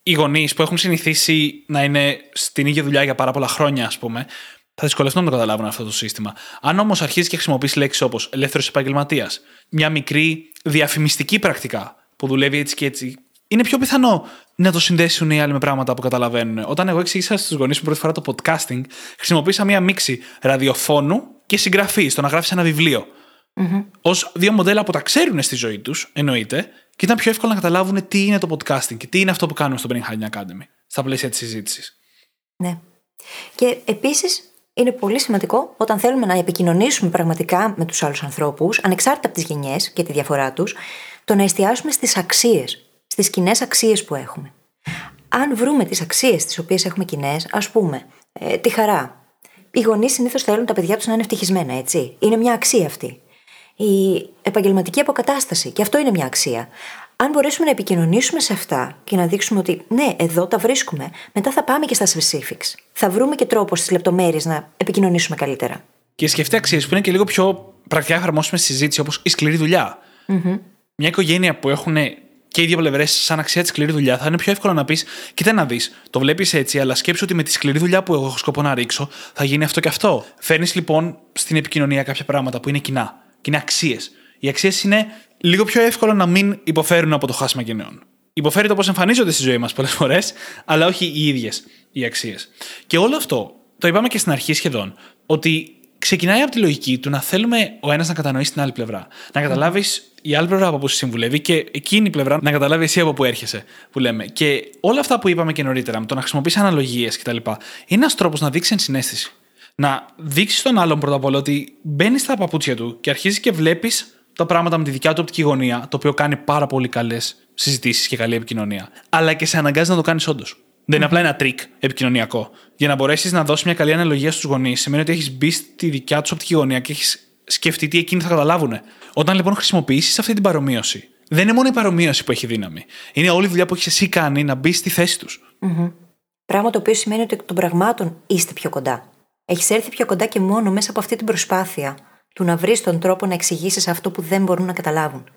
Οι γονείς που έχουν συνηθίσει να είναι στην ίδια δουλειά για πάρα πολλά χρόνια, ας πούμε, θα δυσκολευτούν να το καταλάβουν αυτό το σύστημα. Αν όμως αρχίσεις και χρησιμοποιείς λέξεις όπως ελεύθερος επαγγελματίας, μια μικρή διαφημιστική πρακτικά που δουλεύει έτσι και έτσι, είναι πιο πιθανό να το συνδέσουν οι άλλοι με πράγματα που καταλαβαίνουν. Όταν εγώ εξήγησα στους γονείς μου πρώτη φορά το podcasting, χρησιμοποίησα μία μίξη ραδιοφώνου και συγγραφή, στο να γράφεις ένα βιβλίο. Mm-hmm. Ω δύο μοντέλα που τα ξέρουν στη ζωή τους, εννοείται, και ήταν πιο εύκολο να καταλάβουν τι είναι το podcasting και τι είναι αυτό που κάνουμε στο Brain Hacking Academy, στα πλαίσια της συζήτησης. Ναι. Και επίσης είναι πολύ σημαντικό όταν θέλουμε να επικοινωνήσουμε πραγματικά με τους άλλους ανθρώπους, ανεξάρτητα από τις γενιές και τη διαφορά τους, το να εστιάσουμε στις αξίες, στις κοινές αξίες που έχουμε. Αν βρούμε τις αξίες τις οποίες έχουμε κοινές, ας πούμε, ε, τη χαρά. Οι γονείς συνήθως θέλουν τα παιδιά τους να είναι ευτυχισμένα, έτσι. Είναι μια αξία αυτή. Η επαγγελματική αποκατάσταση, και αυτό είναι μια αξία. Αν μπορέσουμε να επικοινωνήσουμε σε αυτά και να δείξουμε ότι ναι, εδώ τα βρίσκουμε, μετά θα πάμε και στα specifics. Θα βρούμε και τρόπος στις λεπτομέρειες να επικοινωνήσουμε καλύτερα. Και σκεφτεί αξίες που είναι και λίγο πιο πρακτικά εφαρμόσιμες στη συζήτηση, όπως η σκληρή δουλειά. Mm-hmm. Μια οικογένεια που έχουν και οι δύο πλευρές σαν αξία τη σκληρή δουλειά, θα είναι πιο εύκολο να πεις: Κοίτα να δεις, το βλέπεις έτσι, αλλά σκέψου ότι με τη σκληρή δουλειά που εγώ έχω σκοπό να ρίξω, θα γίνει αυτό και αυτό. Φέρνεις λοιπόν στην επικοινωνία κάποια πράγματα που είναι κοινά και είναι αξίες. Οι αξίες είναι λίγο πιο εύκολο να μην υποφέρουν από το χάσμα γενναιών. Υποφέρει το πώς εμφανίζονται στη ζωή μας πολλές φορές, αλλά όχι οι ίδιες οι αξίες. Και όλο αυτό το είπαμε και στην αρχή σχεδόν, ότι ξεκινάει από τη λογική του να θέλουμε ο ένας να κατανοήσει την άλλη πλευρά. Να καταλάβεις η άλλη πλευρά από πού σε συμβουλεύει και εκείνη η πλευρά να καταλάβει εσύ από πού έρχεσαι, που λέμε. Και όλα αυτά που είπαμε και νωρίτερα, με το να χρησιμοποιήσει αναλογίες κτλ., είναι ένας τρόπος να δείξεις ενσυναίσθηση. Να δείξεις τον άλλον πρώτα απ' όλα ότι μπαίνεις στα παπούτσια του και αρχίζεις και βλέπεις τα πράγματα με τη δικιά του οπτική γωνία, το οποίο κάνει πάρα πολύ καλές συζητήσεις και καλή επικοινωνία. Αλλά και σε αναγκάζει να το κάνεις όντως. Δεν είναι απλά ένα τρικ επικοινωνιακό. Για να μπορέσεις να δώσεις μια καλή αναλογία στους γονείς, σημαίνει ότι έχεις μπει στη δικιά τους οπτική γωνία και έχεις σκεφτεί τι εκείνοι θα καταλάβουν. Όταν λοιπόν χρησιμοποιήσεις αυτή την παρομοίωση, δεν είναι μόνο η παρομοίωση που έχει δύναμη. Είναι όλη η δουλειά που έχεις εσύ κάνει να μπεις στη θέση τους. Mm-hmm. Πράγμα το οποίο σημαίνει ότι εκ των πραγμάτων είστε πιο κοντά. Έχεις έρθει πιο κοντά και μόνο μέσα από αυτή την προσπάθεια του να βρεις τον τρόπο να εξηγήσεις αυτό που δεν μπορούν να καταλάβουν.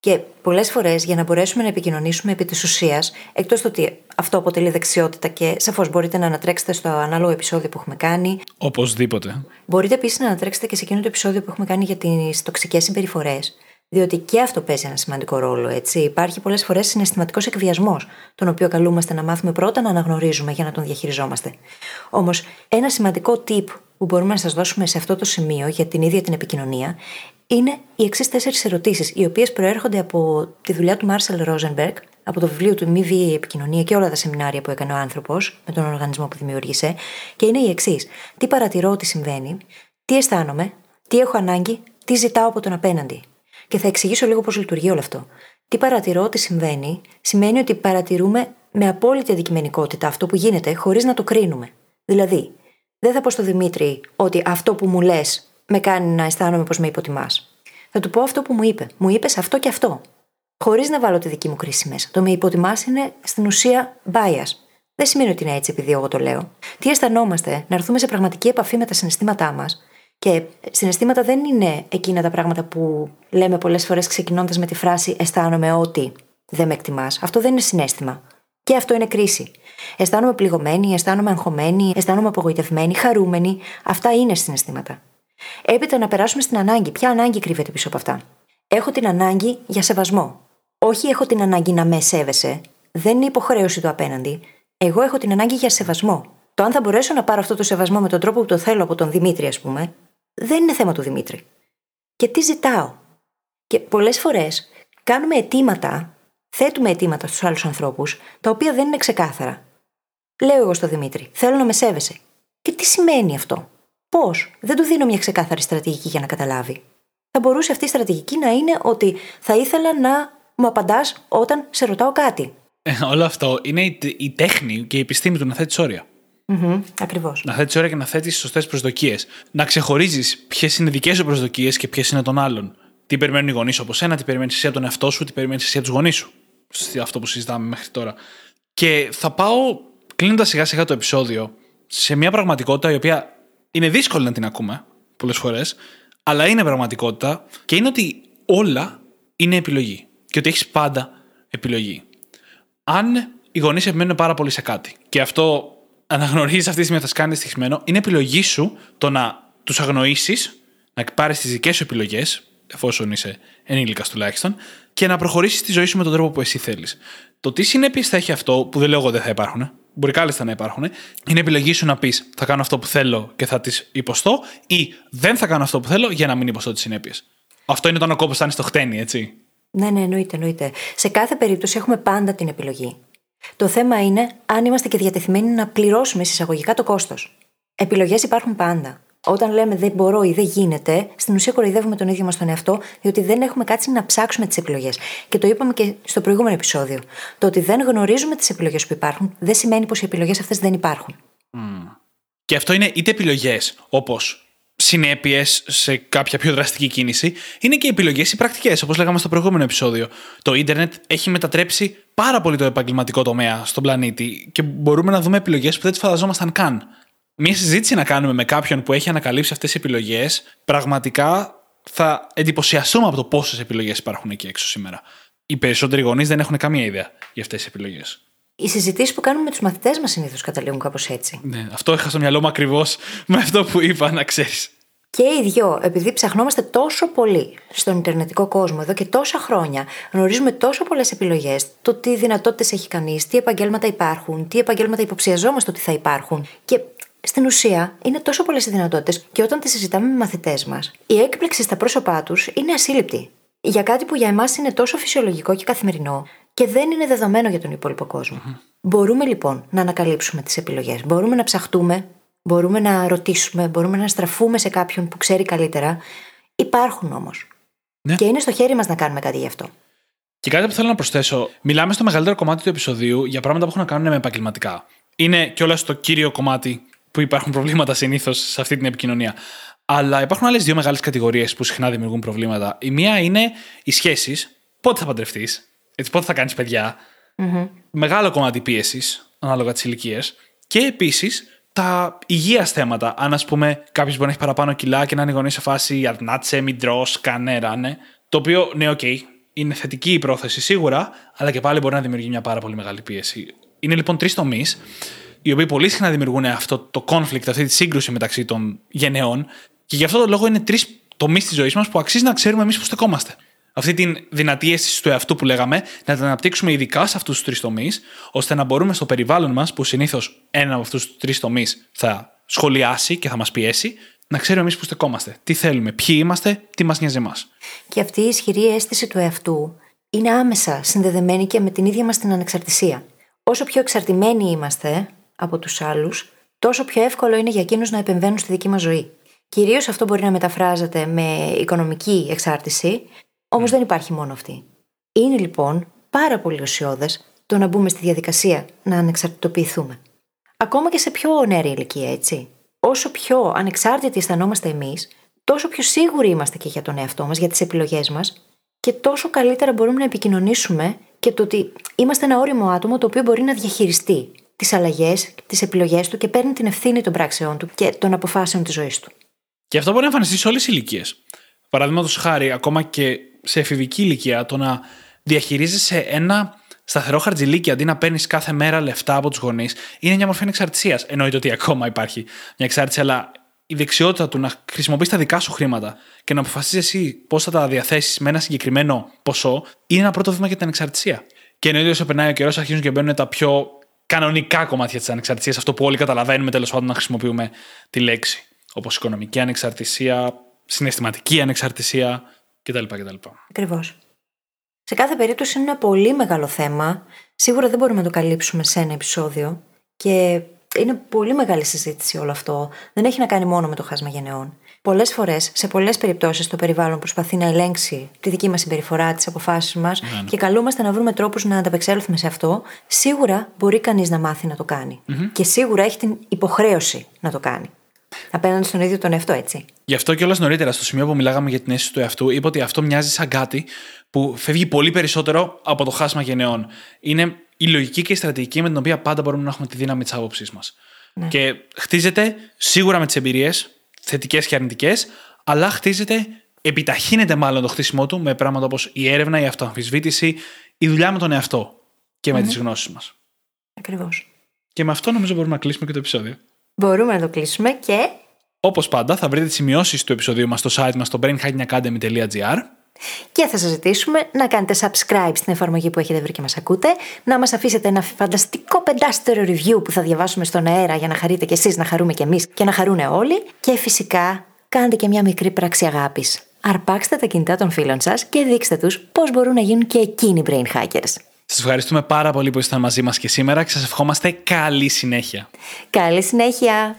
Και πολλές φορές για να μπορέσουμε να επικοινωνήσουμε επί της ουσίας, εκτός το ότι αυτό αποτελεί δεξιότητα και σαφώς μπορείτε να ανατρέξετε στο ανάλογο επεισόδιο που έχουμε κάνει. Οπωσδήποτε. Μπορείτε επίσης να ανατρέξετε και σε εκείνο το επεισόδιο που έχουμε κάνει για τις τοξικές συμπεριφορές. Διότι και αυτό παίζει ένα σημαντικό ρόλο, έτσι. Υπάρχει πολλές φορές συναισθηματικός εκβιασμός, τον οποίο καλούμαστε να μάθουμε πρώτα να αναγνωρίζουμε για να τον διαχειριζόμαστε. Όμως, ένα σημαντικό tip που μπορούμε να σας δώσουμε σε αυτό το σημείο για την ίδια την επικοινωνία είναι οι εξής τέσσερις ερωτήσεις, οι οποίες προέρχονται από τη δουλειά του Μάρσελ Ρόζενμπεργκ, από το βιβλίο του Μη Βίαιη Επικοινωνία και όλα τα σεμινάρια που έκανε ο άνθρωπος με τον οργανισμό που δημιούργησε, και είναι οι εξής. Τι παρατηρώ ότι συμβαίνει, τι αισθάνομαι, τι έχω ανάγκη, τι ζητάω από τον απέναντι. Και θα εξηγήσω λίγο πώς λειτουργεί όλο αυτό. Τι παρατηρώ ότι συμβαίνει, σημαίνει ότι παρατηρούμε με απόλυτη αντικειμενικότητα αυτό που γίνεται χωρίς να το κρίνουμε. Δηλαδή, δεν θα πω στο Δημήτρη ότι αυτό που μου λες με κάνει να αισθάνομαι πως με υποτιμάς. Θα του πω αυτό που μου είπε. Μου είπες αυτό και αυτό. Χωρίς να βάλω τη δική μου κρίση μέσα. Το με υποτιμάς είναι στην ουσία bias. Δεν σημαίνει ότι είναι έτσι επειδή εγώ το λέω. Τι αισθανόμαστε, να έρθουμε σε πραγματική επαφή με τα συναισθήματά μας. Και συναισθήματα δεν είναι εκείνα τα πράγματα που λέμε πολλές φορές ξεκινώντας με τη φράση Αισθάνομαι ότι δεν με εκτιμάς. Αυτό δεν είναι συνέστημα. Και αυτό είναι κρίση. Αισθάνομαι πληγωμένη, αισθάνομαι αγχωμένη, αισθάνομαι απογοητευμένη, χαρούμενη. Αυτά είναι συναισθήματα. Έπειτα να περάσουμε στην ανάγκη. Ποια ανάγκη κρύβεται πίσω από αυτά; Έχω την ανάγκη για σεβασμό. Όχι έχω την ανάγκη να με σέβεσαι. Δεν είναι υποχρέωση του απέναντι. Εγώ έχω την ανάγκη για σεβασμό. Το αν θα μπορέσω να πάρω αυτό το σεβασμό με τον τρόπο που το θέλω από τον Δημήτρη, ας πούμε, δεν είναι θέμα του Δημήτρη. Και τι ζητάω; Και πολλές φορές κάνουμε αιτήματα, θέτουμε αιτήματα στους άλλους ανθρώπους, τα οποία δεν είναι ξεκάθαρα. Λέω εγώ στο Δημήτρη, θέλω να με σέβεσαι. Και τι σημαίνει αυτό; Πώς, δεν του δίνω μια ξεκάθαρη στρατηγική για να καταλάβει. Θα μπορούσε αυτή η στρατηγική να είναι ότι θα ήθελα να μου απαντάς όταν σε ρωτάω κάτι. Ε, όλο αυτό είναι η, η τέχνη και η επιστήμη του να θέτει όρια. Mm-hmm, Ακριβώς. Να θέτεις όρια και να θέτεις σωστές προσδοκίες. Να ξεχωρίζεις ποιες είναι δικές σου προσδοκίες και ποιες είναι των άλλων. Τι περιμένουν οι γονείς από σένα, τι περιμένεις εσύ από τον εαυτό σου, τι περιμένεις εσύ από τους γονείς σου. Αυτό που συζητάμε μέχρι τώρα. Και θα πάω κλείνοντας σιγά σιγά το επεισόδιο σε μια πραγματικότητα η οποία είναι δύσκολο να την ακούμε πολλές φορές, αλλά είναι πραγματικότητα και είναι ότι όλα είναι επιλογή. Και ότι έχεις πάντα επιλογή. Αν οι γονείς επιμένουν πάρα πολύ σε κάτι και αυτό αναγνωρίζει αυτή τη στιγμή θα κάνει στοιχημένο, είναι επιλογή σου το να τους αγνοήσεις, να πάρεις τις δικές σου επιλογές, εφόσον είσαι ενήλικας τουλάχιστον, και να προχωρήσεις τη ζωή σου με τον τρόπο που εσύ θέλεις. Το τι συνέπειες θα έχει αυτό, που δεν λέω εγώ δεν θα υπάρχουν, μπορεί κάλλιστα να υπάρχουν, είναι επιλογή σου να πεις θα κάνω αυτό που θέλω και θα τις υποστώ, ή δεν θα κάνω αυτό που θέλω για να μην υποστώ τις συνέπειες. Αυτό είναι όταν ο κόπος φτάνει στο χτένι, έτσι. Ναι, ναι, εννοείται, εννοείται. Σε κάθε περίπτωση έχουμε πάντα την επιλογή. Το θέμα είναι αν είμαστε και διατεθειμένοι να πληρώσουμε συσσαγωγικά το κόστος. Επιλογές υπάρχουν πάντα. Όταν λέμε δεν μπορώ ή δεν γίνεται, στην ουσία κοροϊδεύουμε τον ίδιο μας τον εαυτό, διότι δεν έχουμε κάτσει να ψάξουμε τις επιλογές. Και το είπαμε και στο προηγούμενο επεισόδιο. Το ότι δεν γνωρίζουμε τις επιλογές που υπάρχουν, δεν σημαίνει πως οι επιλογές αυτές δεν υπάρχουν. Mm. Και αυτό είναι είτε επιλογές όπως συνέπειες σε κάποια πιο δραστική κίνηση, είναι και επιλογές ή πρακτικές, όπως λέγαμε στο προηγούμενο επεισόδιο. Το ίντερνετ έχει μετατρέψει πάρα πολύ το επαγγελματικό τομέα στον πλανήτη και μπορούμε να δούμε επιλογές που δεν τις φανταζόμασταν καν μια συζήτηση να κάνουμε με κάποιον που έχει ανακαλύψει αυτές τις επιλογές, πραγματικά θα εντυπωσιαστούμε από το πόσες επιλογές υπάρχουν εκεί έξω σήμερα. Οι περισσότεροι γονείς δεν έχουν καμία ιδέα για αυτές τις επιλογές. Οι συζητήσεις που κάνουμε με τους μαθητές μας συνήθως καταλήγουν κάπως έτσι. Ναι, αυτό είχα στο μυαλό μου ακριβώς με αυτό που είπα, να ξέρεις. Και οι δυο, επειδή ψαχνόμαστε τόσο πολύ στον Ιντερνετικό κόσμο εδώ και τόσα χρόνια, γνωρίζουμε τόσο πολλές επιλογές, το τι δυνατότητες έχει κανείς, τι επαγγέλματα υπάρχουν, τι επαγγέλματα υποψιαζόμαστε ότι θα υπάρχουν. Και στην ουσία είναι τόσο πολλές οι δυνατότητες και όταν τις συζητάμε με μαθητές μας, η έκπληξη στα πρόσωπά τους είναι ασύλληπτη. Για κάτι που για εμάς είναι τόσο φυσιολογικό και καθημερινό και δεν είναι δεδομένο για τον υπόλοιπο κόσμο. Μπορούμε λοιπόν να ανακαλύψουμε τις επιλογές. Μπορούμε να ψαχτούμε, μπορούμε να ρωτήσουμε, μπορούμε να στραφούμε σε κάποιον που ξέρει καλύτερα. Υπάρχουν όμως. Ναι. Και είναι στο χέρι μας να κάνουμε κάτι γι' αυτό. Και κάτι που θέλω να προσθέσω, μιλάμε στο μεγαλύτερο κομμάτι του επεισοδίου για πράγματα που έχουν να κάνουν με επαγγελματικά. Είναι κιόλας το κύριο κομμάτι που υπάρχουν προβλήματα συνήθως σε αυτή την επικοινωνία. Αλλά υπάρχουν άλλες δύο μεγάλες κατηγορίες που συχνά δημιουργούν προβλήματα. Η μία είναι οι σχέσεις. Πότε θα παντρευτείς, πότε θα κάνεις παιδιά; Μεγάλο κομμάτι πίεσης, ανάλογα τις ηλικίες. Και επίσης τα υγείας θέματα. Αν, ας πούμε, κάποιος μπορεί να έχει παραπάνω κιλά και να είναι γονείς σε φάση αρνάτσε, μην τρώ, κανένα, ναι. Το οποίο, ναι, okay, είναι θετική η πρόθεση σίγουρα, αλλά και πάλι μπορεί να δημιουργεί μια πάρα πολύ μεγάλη πίεση. Είναι λοιπόν τρεις τομείς, οι οποίοι πολύ συχνά δημιουργούν αυτό το conflict, αυτή τη σύγκρουση μεταξύ των γενναιών, και γι' αυτό το λόγο είναι τρεις τομείς της ζωής μας που αξίζει να ξέρουμε εμείς που στεκόμαστε. Αυτή την δυνατή αίσθηση του εαυτού που λέγαμε, να την αναπτύξουμε ειδικά σε αυτούς τους τρεις τομείς, ώστε να μπορούμε στο περιβάλλον μας, που συνήθως ένα από αυτούς τους τρεις τομείς θα σχολιάσει και θα μας πιέσει, να ξέρουμε εμείς που στεκόμαστε. Τι θέλουμε, ποιοι είμαστε, τι μας νοιάζει εμάς. Και αυτή η ισχυρή αίσθηση του εαυτού είναι άμεσα συνδεδεμένη και με την ίδια μας την ανεξαρτησία. Όσο πιο εξαρτημένοι είμαστε από τους άλλους, τόσο πιο εύκολο είναι για εκείνους να επεμβαίνουν στη δική μας ζωή. Κυρίως αυτό μπορεί να μεταφράζεται με οικονομική εξάρτηση, όμως δεν υπάρχει μόνο αυτή. Είναι λοιπόν πάρα πολύ ουσιώδες το να μπούμε στη διαδικασία να ανεξαρτητοποιηθούμε. Ακόμα και σε πιο νεαρή ηλικία, έτσι. Όσο πιο ανεξάρτητοι αισθανόμαστε εμείς, τόσο πιο σίγουροι είμαστε και για τον εαυτό μας, για τις επιλογές μας και τόσο καλύτερα μπορούμε να επικοινωνήσουμε και το ότι είμαστε ένα όριμο άτομο το οποίο μπορεί να διαχειριστεί τις αλλαγές, τις επιλογές του και παίρνει την ευθύνη των πράξεών του και των αποφάσεων της ζωής του. Και αυτό μπορεί να εμφανιστεί σε όλες τις ηλικίες. Παραδείγματος χάρη, ακόμα και σε εφηβική ηλικία, το να διαχειρίζεσαι ένα σταθερό χαρτζιλίκι αντί να παίρνεις κάθε μέρα λεφτά από τους γονείς είναι μια μορφή ανεξαρτησίας. Εννοείται ότι ακόμα υπάρχει μια εξάρτηση, αλλά η δεξιότητα του να χρησιμοποιείς τα δικά σου χρήματα και να αποφασίσεις εσύ πώς θα τα διαθέσεις με ένα συγκεκριμένο ποσό είναι ένα πρώτο βήμα για την ανεξαρτησία. Και εννοείται όσο περνάει ο καιρός αρχίζουν και μπαίνουν τα πιο κανονικά κομμάτια της ανεξαρτησίας, αυτό που όλοι καταλαβαίνουμε τέλος πάντων να χρησιμοποιούμε τη λέξη. Όπως οικονομική ανεξαρτησία, συναισθηματική ανεξαρτησία κτλ. κτλ. Ακριβώς. Σε κάθε περίπτωση είναι ένα πολύ μεγάλο θέμα. Σίγουρα δεν μπορούμε να το καλύψουμε σε ένα επεισόδιο. Και είναι πολύ μεγάλη συζήτηση όλο αυτό. Δεν έχει να κάνει μόνο με το χάσμα γενεών. Πολλές φορές, σε πολλές περιπτώσεις, το περιβάλλον προσπαθεί να ελέγξει τη δική μας συμπεριφορά, τις αποφάσεις μας Ναι, ναι. και καλούμαστε να βρούμε τρόπους να ανταπεξέλθουμε σε αυτό. Σίγουρα μπορεί κανείς να μάθει να το κανει Και σίγουρα έχει την υποχρέωση να το κάνει. Απέναντι στον ίδιο τον εαυτό, έτσι. Γι' αυτό κιόλα νωρίτερα, στο σημείο που μιλάγαμε για την αίσθηση του εαυτού, είπα ότι αυτό μοιάζει σαν κάτι που φεύγει πολύ περισσότερο από το χάσμα γενεών. Είναι η λογική και η στρατηγική με την οποία πάντα μπορούμε να έχουμε τη δύναμη της άποψής μας. Και χτίζεται σίγουρα με τις εμπειρίες, θετικές και αρνητικές, αλλά χτίζεται, επιταχύνεται μάλλον το χτίσιμό του με πράγματα όπως η έρευνα, η αυτοαμφισβήτηση, η δουλειά με τον εαυτό και με τις γνώσεις μας. Ακριβώς. Και με αυτό νομίζω μπορούμε να κλείσουμε και το επεισόδιο. Μπορούμε να το κλείσουμε και Όπως πάντα, θα βρείτε τις σημειώσεις του επεισοδίου μας στο site μας στο brainhackingacademy.gr. Και θα σας ζητήσουμε να κάνετε subscribe στην εφαρμογή που έχετε βρει και μας ακούτε, να μας αφήσετε ένα φανταστικό πεντάστερο review που θα διαβάσουμε στον αέρα για να χαρείτε κι εσείς, να χαρούμε κι εμείς και να χαρούν όλοι. Και φυσικά κάντε και μια μικρή πράξη αγάπης. Αρπάξτε τα κινητά των φίλων σας και δείξτε τους πώς μπορούν να γίνουν και εκείνοι brain hackers. Σας ευχαριστούμε πάρα πολύ που ήσασταν μαζί μας και σήμερα και σας ευχόμαστε καλή συνέχεια. Καλή συνέχεια!